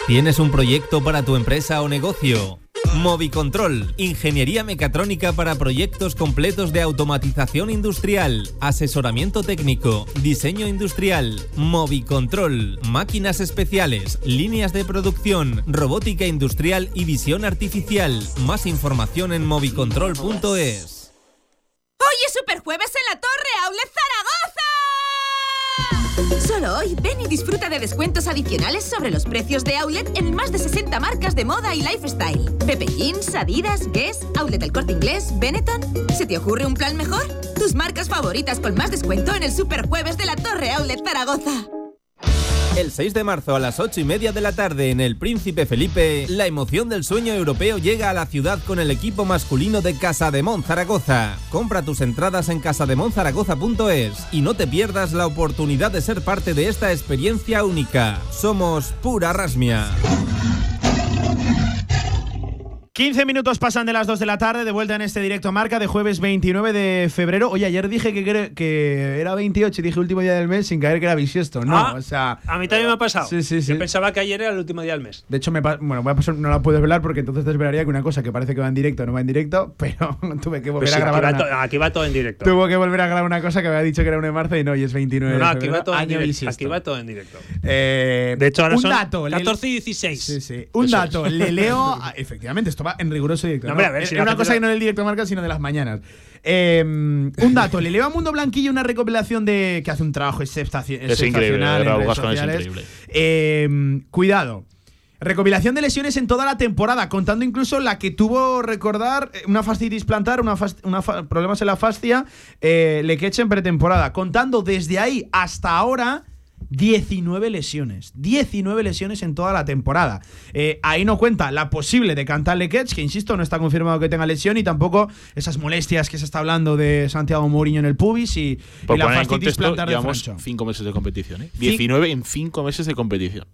¿Tienes un proyecto para tu empresa o negocio? Movicontrol, ingeniería mecatrónica para proyectos completos de automatización industrial, asesoramiento técnico, diseño industrial, Movicontrol, máquinas especiales, líneas de producción, robótica industrial y visión artificial. Más información en movicontrol.es. Hoy es Superjueves en la Torre Zaragoza. Solo hoy ven y disfruta de descuentos adicionales sobre los precios de Outlet en más de 60 marcas de moda y lifestyle. Pepe Jeans, Adidas, Guess, Outlet El Corte Inglés, Benetton. ¿Se te ocurre un plan mejor? Tus marcas favoritas con más descuento en el Superjueves de la Torre Outlet Zaragoza. El 6 de marzo a las 8 y media de la tarde en el Príncipe Felipe, la emoción del sueño europeo llega a la ciudad con el equipo masculino de Casa de Zaragoza. Compra tus entradas en casademonzaragoza.es y no te pierdas la oportunidad de ser parte de esta experiencia única. Somos pura rasmia. 15 minutos pasan de las 2 de la tarde, de vuelta en este directo marca de jueves 29 de febrero. Oye, ayer dije que, que era 28 y dije último día del mes sin caer que era bisiesto. No, Ah, o sea. A mí también me ha pasado. Sí, sí, sí. Yo pensaba que ayer era el último día del mes. De hecho, me bueno, voy a pasar, no la puedes velar porque entonces te esperaría que una cosa que parece que va en directo no va en directo, [laughs] pero tuve que volver Pues a sí, aquí, grabar. va una- aquí va todo en directo. Tuvo que volver a grabar una cosa que había dicho que era 1 de marzo y no, y es 29 No, no, de aquí febrero. va todo en directo. Aquí va todo en directo. Eh, De hecho, ahora un son dato, le- 14 y 16. Sí, sí. Un Eso dato, es. le leo. [laughs] efectivamente, esto en riguroso directo. No, ¿no? a ver, si Era una cosa lo- que no del directo marca, sino de las mañanas. Eh, un dato, le leo a Mundo Blanquillo una recopilación de. que hace un trabajo exceptaci- Es increíble, excepcional. Raúl es increíble. Eh, cuidado. Recopilación de lesiones en toda la temporada, contando incluso la que tuvo, recordar, eh, una fascitis plantar, una, problemas en la fascia, eh, Lequeche en pretemporada. Contando desde ahí hasta ahora, 19 lesiones. 19 lesiones en toda la temporada. Eh, ahí no cuenta la posible de Cantar Lequech, que insisto, no está confirmado que tenga lesión, y tampoco esas molestias que se está hablando de Santiago Mourinho en el pubis y, Por y la contexto, plantar de Francho. 5 meses de competición. ¿eh? 19 en 5 meses de competición.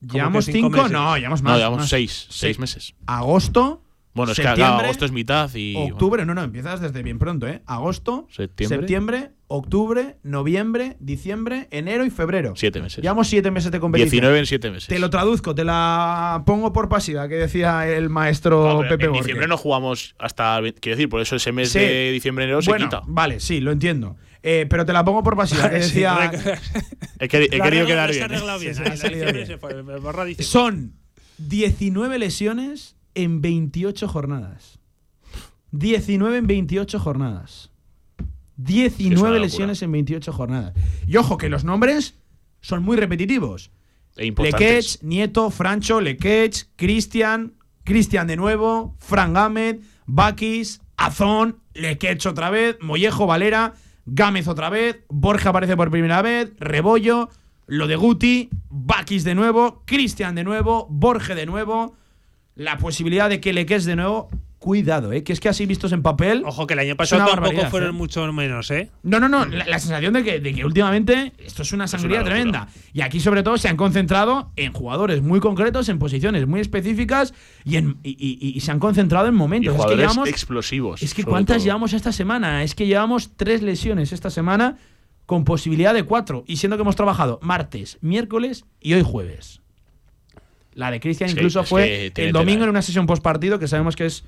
¿Llevamos cinco? No, llevamos más. No, llevamos más. 6 Sí. 6 meses. Agosto. Bueno, es que agosto es mitad y. Octubre, no, no, empiezas desde bien pronto, ¿eh? Agosto, Septiembre. septiembre, octubre, noviembre, diciembre, enero y febrero. 7 meses. Llevamos siete meses de competición. 19 en 7 meses. Te lo traduzco, te la pongo por pasiva, que decía el maestro No, Pepe en diciembre no jugamos hasta. Quiero decir, por eso ese mes Sí. de diciembre-enero se bueno, quita. Vale, sí, lo entiendo. Eh, pero te la pongo por pasiva, que [laughs] decía. [laughs] He, queri- he querido quedar se bien. Diciembre se fue, diciembre. Son 19 lesiones en 28 jornadas. 19 en 28 jornadas. 19 locura. lesiones en 28 jornadas. Y ojo que los nombres son muy repetitivos. E. Lequech, Nieto, Francho, Lequech, Cristian, Cristian de nuevo, Fran Gámez, Bakis, Azón, Lequech otra vez, Mollejo, Valera, Gámez otra vez, Borja aparece por primera vez, Rebollo, lo de Guti, Bakis de nuevo, Cristian de nuevo, Borge de nuevo, la posibilidad de que Lequech de nuevo. Cuidado, eh, que es que así vistos en papel. Ojo, que el año pasado tampoco fueron eh. mucho menos, ¿eh? No, no, no. La, la sensación de que, de que últimamente esto es una sangría tremenda. Y aquí, sobre todo, se han concentrado en jugadores muy concretos, en posiciones muy específicas y, en, y, y- y se han concentrado en Y momentos. Es que llevamos, explosivos. es que ¿cuántas todo. llevamos esta semana? Es que llevamos tres lesiones esta semana con posibilidad de cuatro. Y siendo que hemos trabajado martes, miércoles y hoy jueves. La de Cristian que- incluso fue el domingo eh. en una sesión postpartido que sabemos que es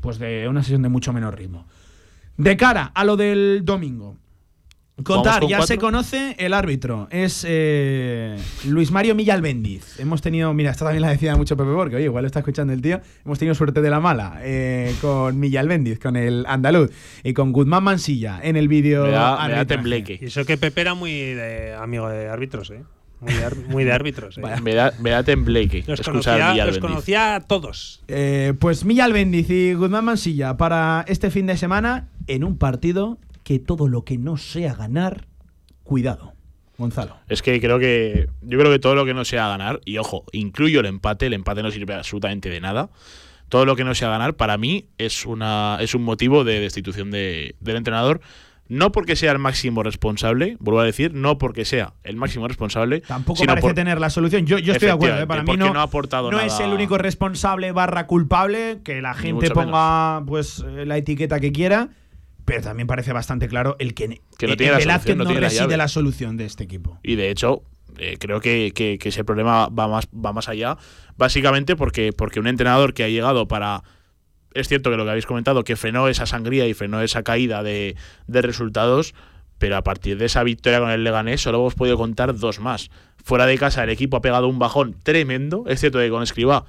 pues de una sesión de mucho menor ritmo. De cara a lo del domingo. Contar, con ya cuatro? se conoce el árbitro. Es eh, Luis Mario Millalbendiz. Hemos tenido, mira, esta también la decía mucho Pepe porque, oye, igual lo está escuchando el tío. Hemos tenido suerte de la mala eh, con Millalbendiz, con el andaluz y con Guzmán Mansilla en el vídeo. Me da, me da arbitraje. tembleque. Y eso que Pepe era muy de amigo de árbitros, ¿eh? Muy de, ar- muy de árbitros, ¿eh? Me da, me da tembleque Los conocía, a los Villalbendiz. conocía a todos. Eh, pues Millalbendiz y Guzmán Mansilla para este fin de semana en un partido que todo lo que no sea ganar, cuidado. Gonzalo. Es que creo que. Yo creo que todo lo que no sea ganar, y ojo, incluyo el empate, el empate no sirve absolutamente de nada. Todo lo que no sea ganar, para mí, es una es un motivo de destitución de- del entrenador. No porque sea el máximo responsable, vuelvo a decir, no porque sea el máximo responsable. Tampoco sino parece por- tener la solución. Yo, yo estoy de acuerdo. ¿eh? Para mí no, no ha aportado no nada. es el único responsable barra culpable, que la gente ponga pues eh, la etiqueta que quiera, pero también parece bastante claro el que, Que no el tiene la solución, no no tiene reside la solución de este equipo. Y de hecho, eh, creo que, que- que ese problema va más, va más allá. Básicamente porque, porque un entrenador que ha llegado para. Es cierto que lo que habéis comentado, que frenó esa sangría y frenó esa caída de, de resultados, pero a partir de esa victoria con el Leganés solo hemos podido contar dos más. Fuera de casa el equipo ha pegado un bajón tremendo. Es cierto que con Escribá,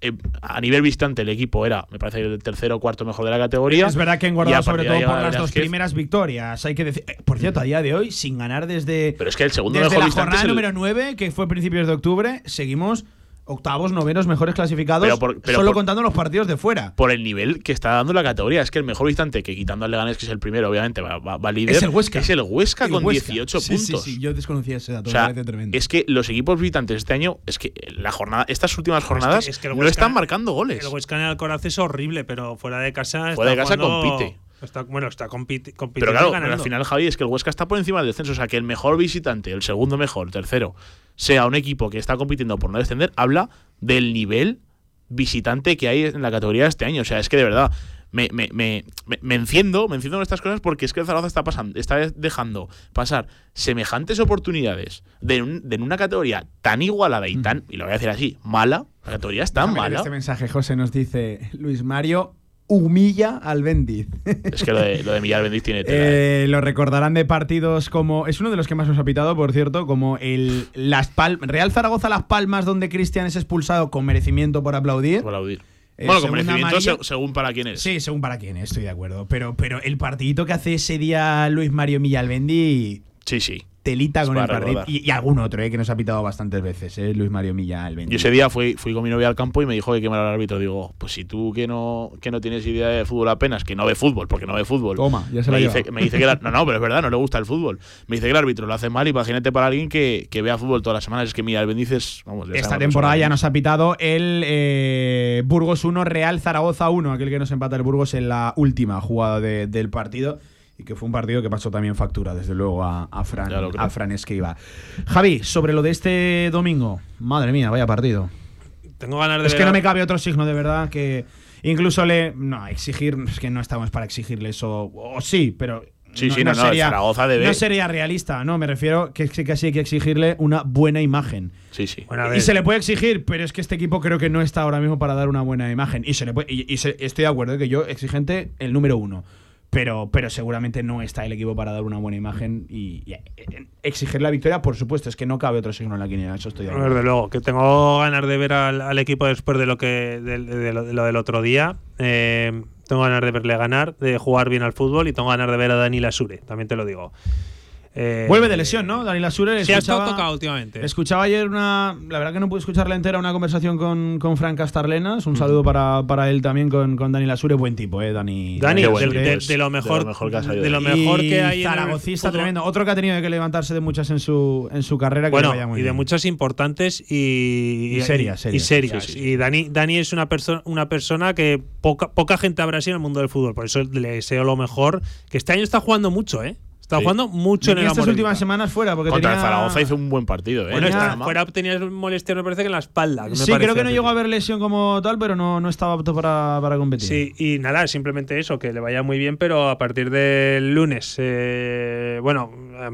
eh, a nivel visitante, el equipo era, me parece, el tercero o cuarto mejor de la categoría. Es verdad que Y a engordado sobre todo por las dos primeras victorias. Hay que decir, eh, por cierto, a día de hoy, sin ganar desde, Pero es que el segundo desde mejor la jornada el- número 9, que fue principios de octubre, seguimos octavos, novenos, mejores clasificados, Pero por- pero solo por- contando los partidos de fuera. por el nivel que está dando la categoría. Es que el mejor visitante, que quitando al Leganés, que es el primero, obviamente, va, va- va líder. Es el Huesca. Es el Huesca El con Huesca. 18 Sí, puntos. Sí, sí, yo desconocía ese dato, O sea, me parece tremendo. es que los equipos visitantes este año, es que la jornada, estas últimas jornadas es que el no Huesca- están marcando goles. El Huesca en Alcoraz es horrible, pero fuera de casa. Fuera de casa jugando- compite. Está, bueno, está compiti- compitiendo Pero claro, ganando. al final, Javi, es que el Huesca está por encima del descenso. O sea, que el mejor visitante, el segundo mejor, tercero, sea un equipo que está compitiendo por no descender, habla del nivel visitante que hay en la categoría este año. O sea, es que de verdad. Me, me, me, me- me enciendo, me enciendo con estas cosas porque es que el Zaragoza está pasando, está dejando pasar semejantes oportunidades de, un- de en una categoría tan igualada y tan, y lo voy a decir así, mala. La categoría es tan Déjame mala. Este mensaje, José, nos dice Luis Mario humilla al Bendiz. [laughs] Es que lo de, lo de Millar Bendiz tiene tela, ¿eh? Eh, lo recordarán de partidos como. Es uno de los que más nos ha pitado, por cierto, como el Las Pal Real Zaragoza Las Palmas, donde Cristian es expulsado con merecimiento por aplaudir. Por aplaudir. Eh, bueno, con merecimiento se- según para quién es. Sí, según para quién, estoy de acuerdo. Pero, pero el partidito que hace ese día Luis Mario Millalbendi. Sí, sí. Telita con el partido. Y, y algún otro, eh, que nos ha pitado bastantes veces, eh, Luis Mario Milla, el 20. Yo ese día fui, fui con mi novia al campo y me dijo que quemara al árbitro. Digo, pues si tú que no, que no tienes idea de fútbol apenas, que no ve fútbol, porque no ve fútbol. Toma, ya se la me ha dice, me dice que la- [laughs] no, no, pero es verdad, no le gusta el fútbol. Me dice que el árbitro lo hace mal. Imagínate para alguien que, que vea fútbol todas las semanas. Es que mira, el Bendices, vamos, Esta temporada ya nos ha pitado el eh, Burgos 1, Real Zaragoza 1, aquel que nos empata el Burgos en la última jugada de- del partido. Y que fue un partido que pasó también factura, desde luego, a, a Fran, a Fran Esquiva. Javi, sobre lo de este domingo. Madre mía, vaya partido. Tengo ganas de Es ver que no me cabe otro signo, de verdad, que incluso le. No, exigir. Es que no estamos para exigirle eso. O sí, pero. Sí, sí, no, no, el Zaragoza debe- No sería realista, no, me refiero que sí que sí hay que exigirle una buena imagen. Sí, sí. Bueno, Y se le puede exigir, pero es que este equipo creo que no está ahora mismo para dar una buena imagen. Y se le puede, y, y se- estoy de acuerdo que yo, exigente, el número uno. Pero, pero seguramente no está el equipo para dar una buena imagen y, eh, exigir la victoria, por supuesto, es que no cabe otro signo en la quiniela, eso estoy de acuerdo. Desde luego, que tengo ganas de ver al, equipo después de lo que de lo, de lo del otro día. Eh, tengo ganas de verle ganar, de jugar bien al fútbol y tengo ganas de ver a Dani Lasure, también te lo digo. Eh, Vuelve de lesión, ¿no? Dani Lasure. Sí, ha tocado últimamente. Escuchaba ayer una. La verdad que no pude escucharla entera, una conversación con, con Frank Castarlenas. Un saludo para, para él también con, con Dani Lasure. Buen tipo, ¿eh? Dani. Dani, de, buen de- tipo. de- de lo mejor, de lo mejor que ha salido de lo de mejor Y que hay en el Zaragocista tremendo. Otro que ha tenido que levantarse de muchas en su, en su carrera. Que Bueno, vaya muy y de bien. muchas importantes y, Y serias, y serias. Sí, sí, Y Dani, Dani es una, persona una persona que poca, poca gente habrá sido en el mundo del fútbol. Por eso le deseo lo mejor. Que este año está jugando mucho, ¿eh? Está Sí. jugando mucho en el estas últimas semanas fuera. Porque Contra el tenía- Zaragoza hizo un buen partido, ¿eh? Bueno, está fuera tenías molestias, me parece que en la espalda. me Sí, creo que no llegó a haber lesión como tal, pero no, no estaba apto para, para competir. Sí, y nada, simplemente eso, que le vaya muy bien, pero a partir del lunes, eh, bueno,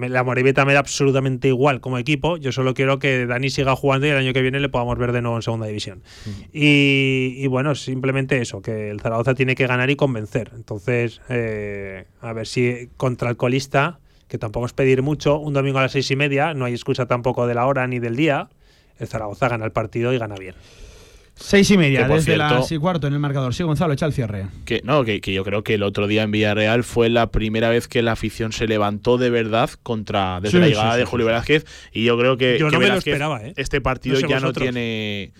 la Morevieta me da absolutamente igual como equipo. Yo solo quiero que Dani siga jugando y el año que viene le podamos ver de nuevo en segunda división. Y, y bueno, simplemente eso, que el Zaragoza tiene que ganar y convencer. Entonces, eh, a ver si contra el colista, que tampoco es pedir mucho, un domingo a las seis y media, no hay excusa tampoco de la hora ni del día. El Zaragoza gana el partido y gana bien. Seis y media, desde cierto- las y cuarto en el marcador. Sí, Gonzalo, echa el cierre. Que, no, que, que yo creo que el otro día en Villarreal fue la primera vez que la afición se levantó de verdad contra desde Sí, la llegada sí, de Julio sí. Velázquez. Y yo creo que, Yo que no me lo esperaba, ¿eh? este partido No sé ya no tiene.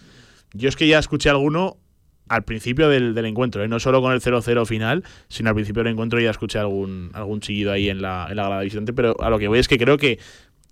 Yo es que ya escuché alguno al principio del, del encuentro, ¿eh? no solo con el 0-0 final, sino al principio del encuentro ya escuché algún, algún chillido ahí en la, en la grada visitante. Pero a lo que voy es que creo que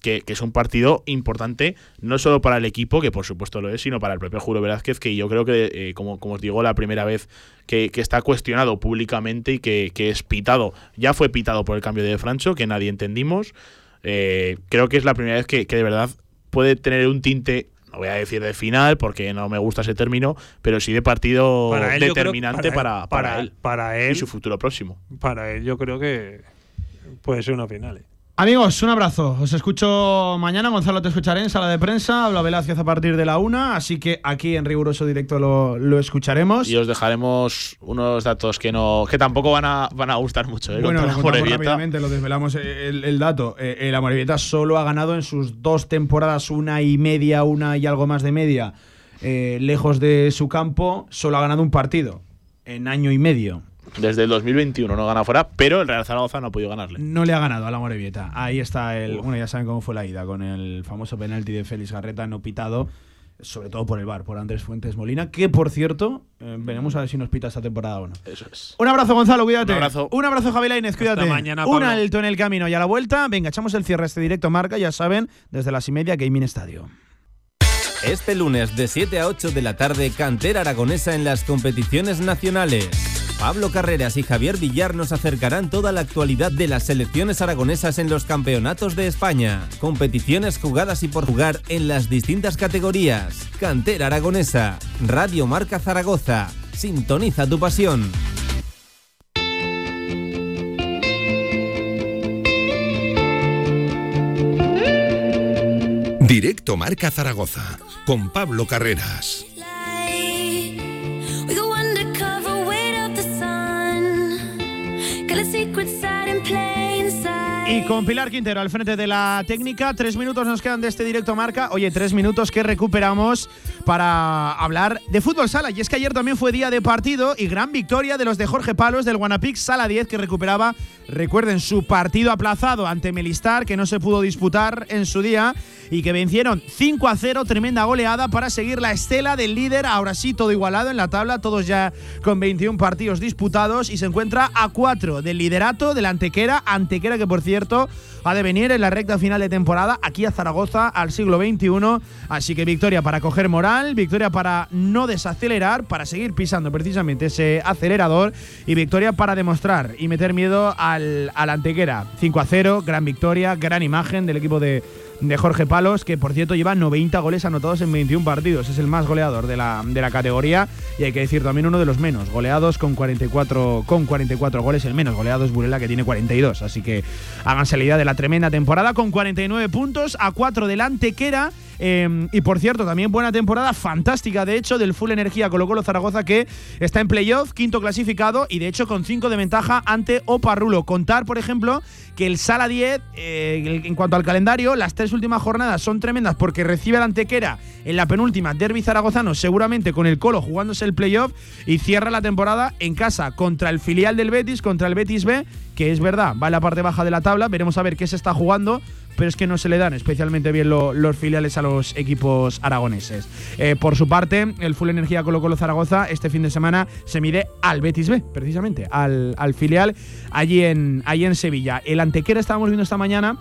que, es un partido importante, no solo para el equipo, que por supuesto lo es, sino para el propio Julio Velázquez, que yo creo que, eh, como, como os digo, la primera vez que, que está cuestionado públicamente y que, que es pitado, ya fue pitado por el cambio de Francho, que nadie entendimos. Eh, creo que es la primera vez que, que de verdad puede tener un tinte. No voy a decir de final porque no me gusta ese término, pero sí de partido Para él, yo creo- determinante para él- para, para, para- él y él- su futuro próximo. Para él, yo creo que puede ser una final. ¿eh? Amigos, un abrazo. Os escucho mañana. Gonzalo, te escucharé en sala de prensa. Habla Velázquez a partir de la una. Así que aquí en riguroso directo lo, lo escucharemos. Y os dejaremos unos datos que no que tampoco van a, van a gustar mucho. ¿eh? Bueno, lo rápidamente, lo desvelamos eh, el, el dato. Eh, eh, la Morevieta solo ha ganado en sus dos temporadas, una y media, una y algo más de media, eh, lejos de su campo, solo ha ganado un partido en año y medio. Desde el 2021 no gana fuera, pero el Real Zaragoza no ha podido ganarle. No le ha ganado a la Morevieta. Ahí está el. Bueno, ya saben cómo fue la ida, con el famoso penalti de Félix Garreta no pitado, sobre todo por el bar, por Andrés Fuentes Molina, que por cierto, eh, veremos a ver si nos pita esta temporada o no. Eso es. Un abrazo, Gonzalo, cuídate. Un abrazo. Un abrazo, Javi Lainez, cuídate. mañana, Un Pablo. alto en el camino y a la vuelta. Venga, echamos el cierre a este directo marca, ya saben, desde las y media, Gaming Estadio. Este lunes de 7 a 8 de la tarde, cantera aragonesa en las competiciones nacionales. Pablo Carreras y Javier Villar nos acercarán toda la actualidad de las selecciones aragonesas en los campeonatos de España. Competiciones jugadas y por jugar en las distintas categorías. Cantera aragonesa. Radio Marca Zaragoza. Sintoniza tu pasión. Directo Marca Zaragoza con Pablo Carreras. Y con Pilar Quintero al frente de la técnica, tres minutos nos quedan de este directo marca. Oye, tres minutos que recuperamos para hablar de fútbol sala. Y es que ayer también fue día de partido y gran victoria de los de Jorge Palos del Guanapix Sala 10 que recuperaba, recuerden, su partido aplazado ante Melistar que no se pudo disputar en su día y que vencieron 5 a 0, tremenda goleada para seguir la estela del líder. Ahora sí, todo igualado en la tabla, todos ya con 21 partidos disputados y se encuentra a 4 del liderato de la Antequera. Antequera que, por cierto, ha de venir en la recta final de temporada aquí a Zaragoza al siglo XXI. Así que victoria para coger moral, victoria para no desacelerar, para seguir pisando precisamente ese acelerador y victoria para demostrar y meter miedo al, al Antequera. 5 a 0, gran victoria, gran imagen del equipo de de Jorge Palos, que por cierto lleva 90 goles anotados en 21 partidos. Es el más goleador de la, de la categoría y hay que decir también uno de los menos goleados con 44, con 44 goles. El menos goleado es Burela, que tiene 42. Así que háganse la de la tremenda temporada con 49 puntos a 4 delante que Em, y por cierto, también buena temporada, fantástica de hecho, del Full Energía Colo Colo Zaragoza que está en playoff, quinto clasificado y de hecho con 5 de ventaja ante Oparrulo. Contar, por ejemplo, que el Sala 10, eh, en cuanto al calendario, las tres últimas jornadas son tremendas porque recibe la Antequera en la penúltima Derby Zaragozano, seguramente con el Colo jugándose el playoff y cierra la temporada en casa contra el filial del Betis, contra el Betis B, que es verdad, va en la parte baja de la tabla, veremos a ver qué se está jugando pero es que no se le dan especialmente bien los filiales a los equipos aragoneses. Eh, por su parte, el Full Energía Colo Colo Zaragoza este fin de semana se mide al Betis B, precisamente, al, filial allí en, allí en Sevilla. El Antequera estábamos viendo esta mañana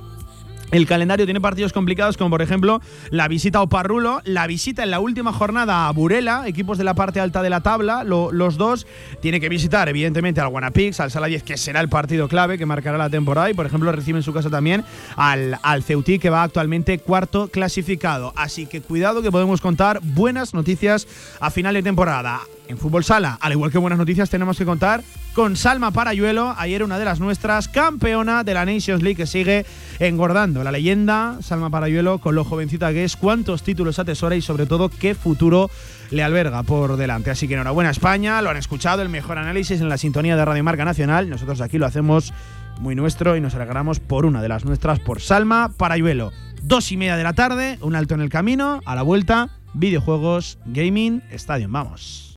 el calendario tiene partidos complicados como por ejemplo la visita a Oparrulo, la visita en la última jornada a Burela, equipos de la parte alta de la tabla, los dos. Tiene que visitar evidentemente al Guanapix, al Sala 10, que será el partido clave que marcará la temporada y por ejemplo recibe en su casa también al, al Ceutí que va actualmente cuarto clasificado. Así que cuidado que podemos contar buenas noticias a final de temporada en Fútbol Sala. Al igual que buenas noticias tenemos que contar con Salma Parayuelo, ayer una de las nuestras, campeona de la Nations League que sigue engordando. La leyenda, Salma Parayuelo, con lo jovencita que es, cuántos títulos atesora y sobre todo qué futuro le alberga por delante. Así que enhorabuena España, lo han escuchado, el mejor análisis en la sintonía de Radio Marca Nacional. Nosotros aquí lo hacemos muy nuestro y nos alegramos por una de las nuestras, por Salma Parayuelo. Dos y media de la tarde, un alto en el camino, a la vuelta, videojuegos, gaming, estadio. Vamos.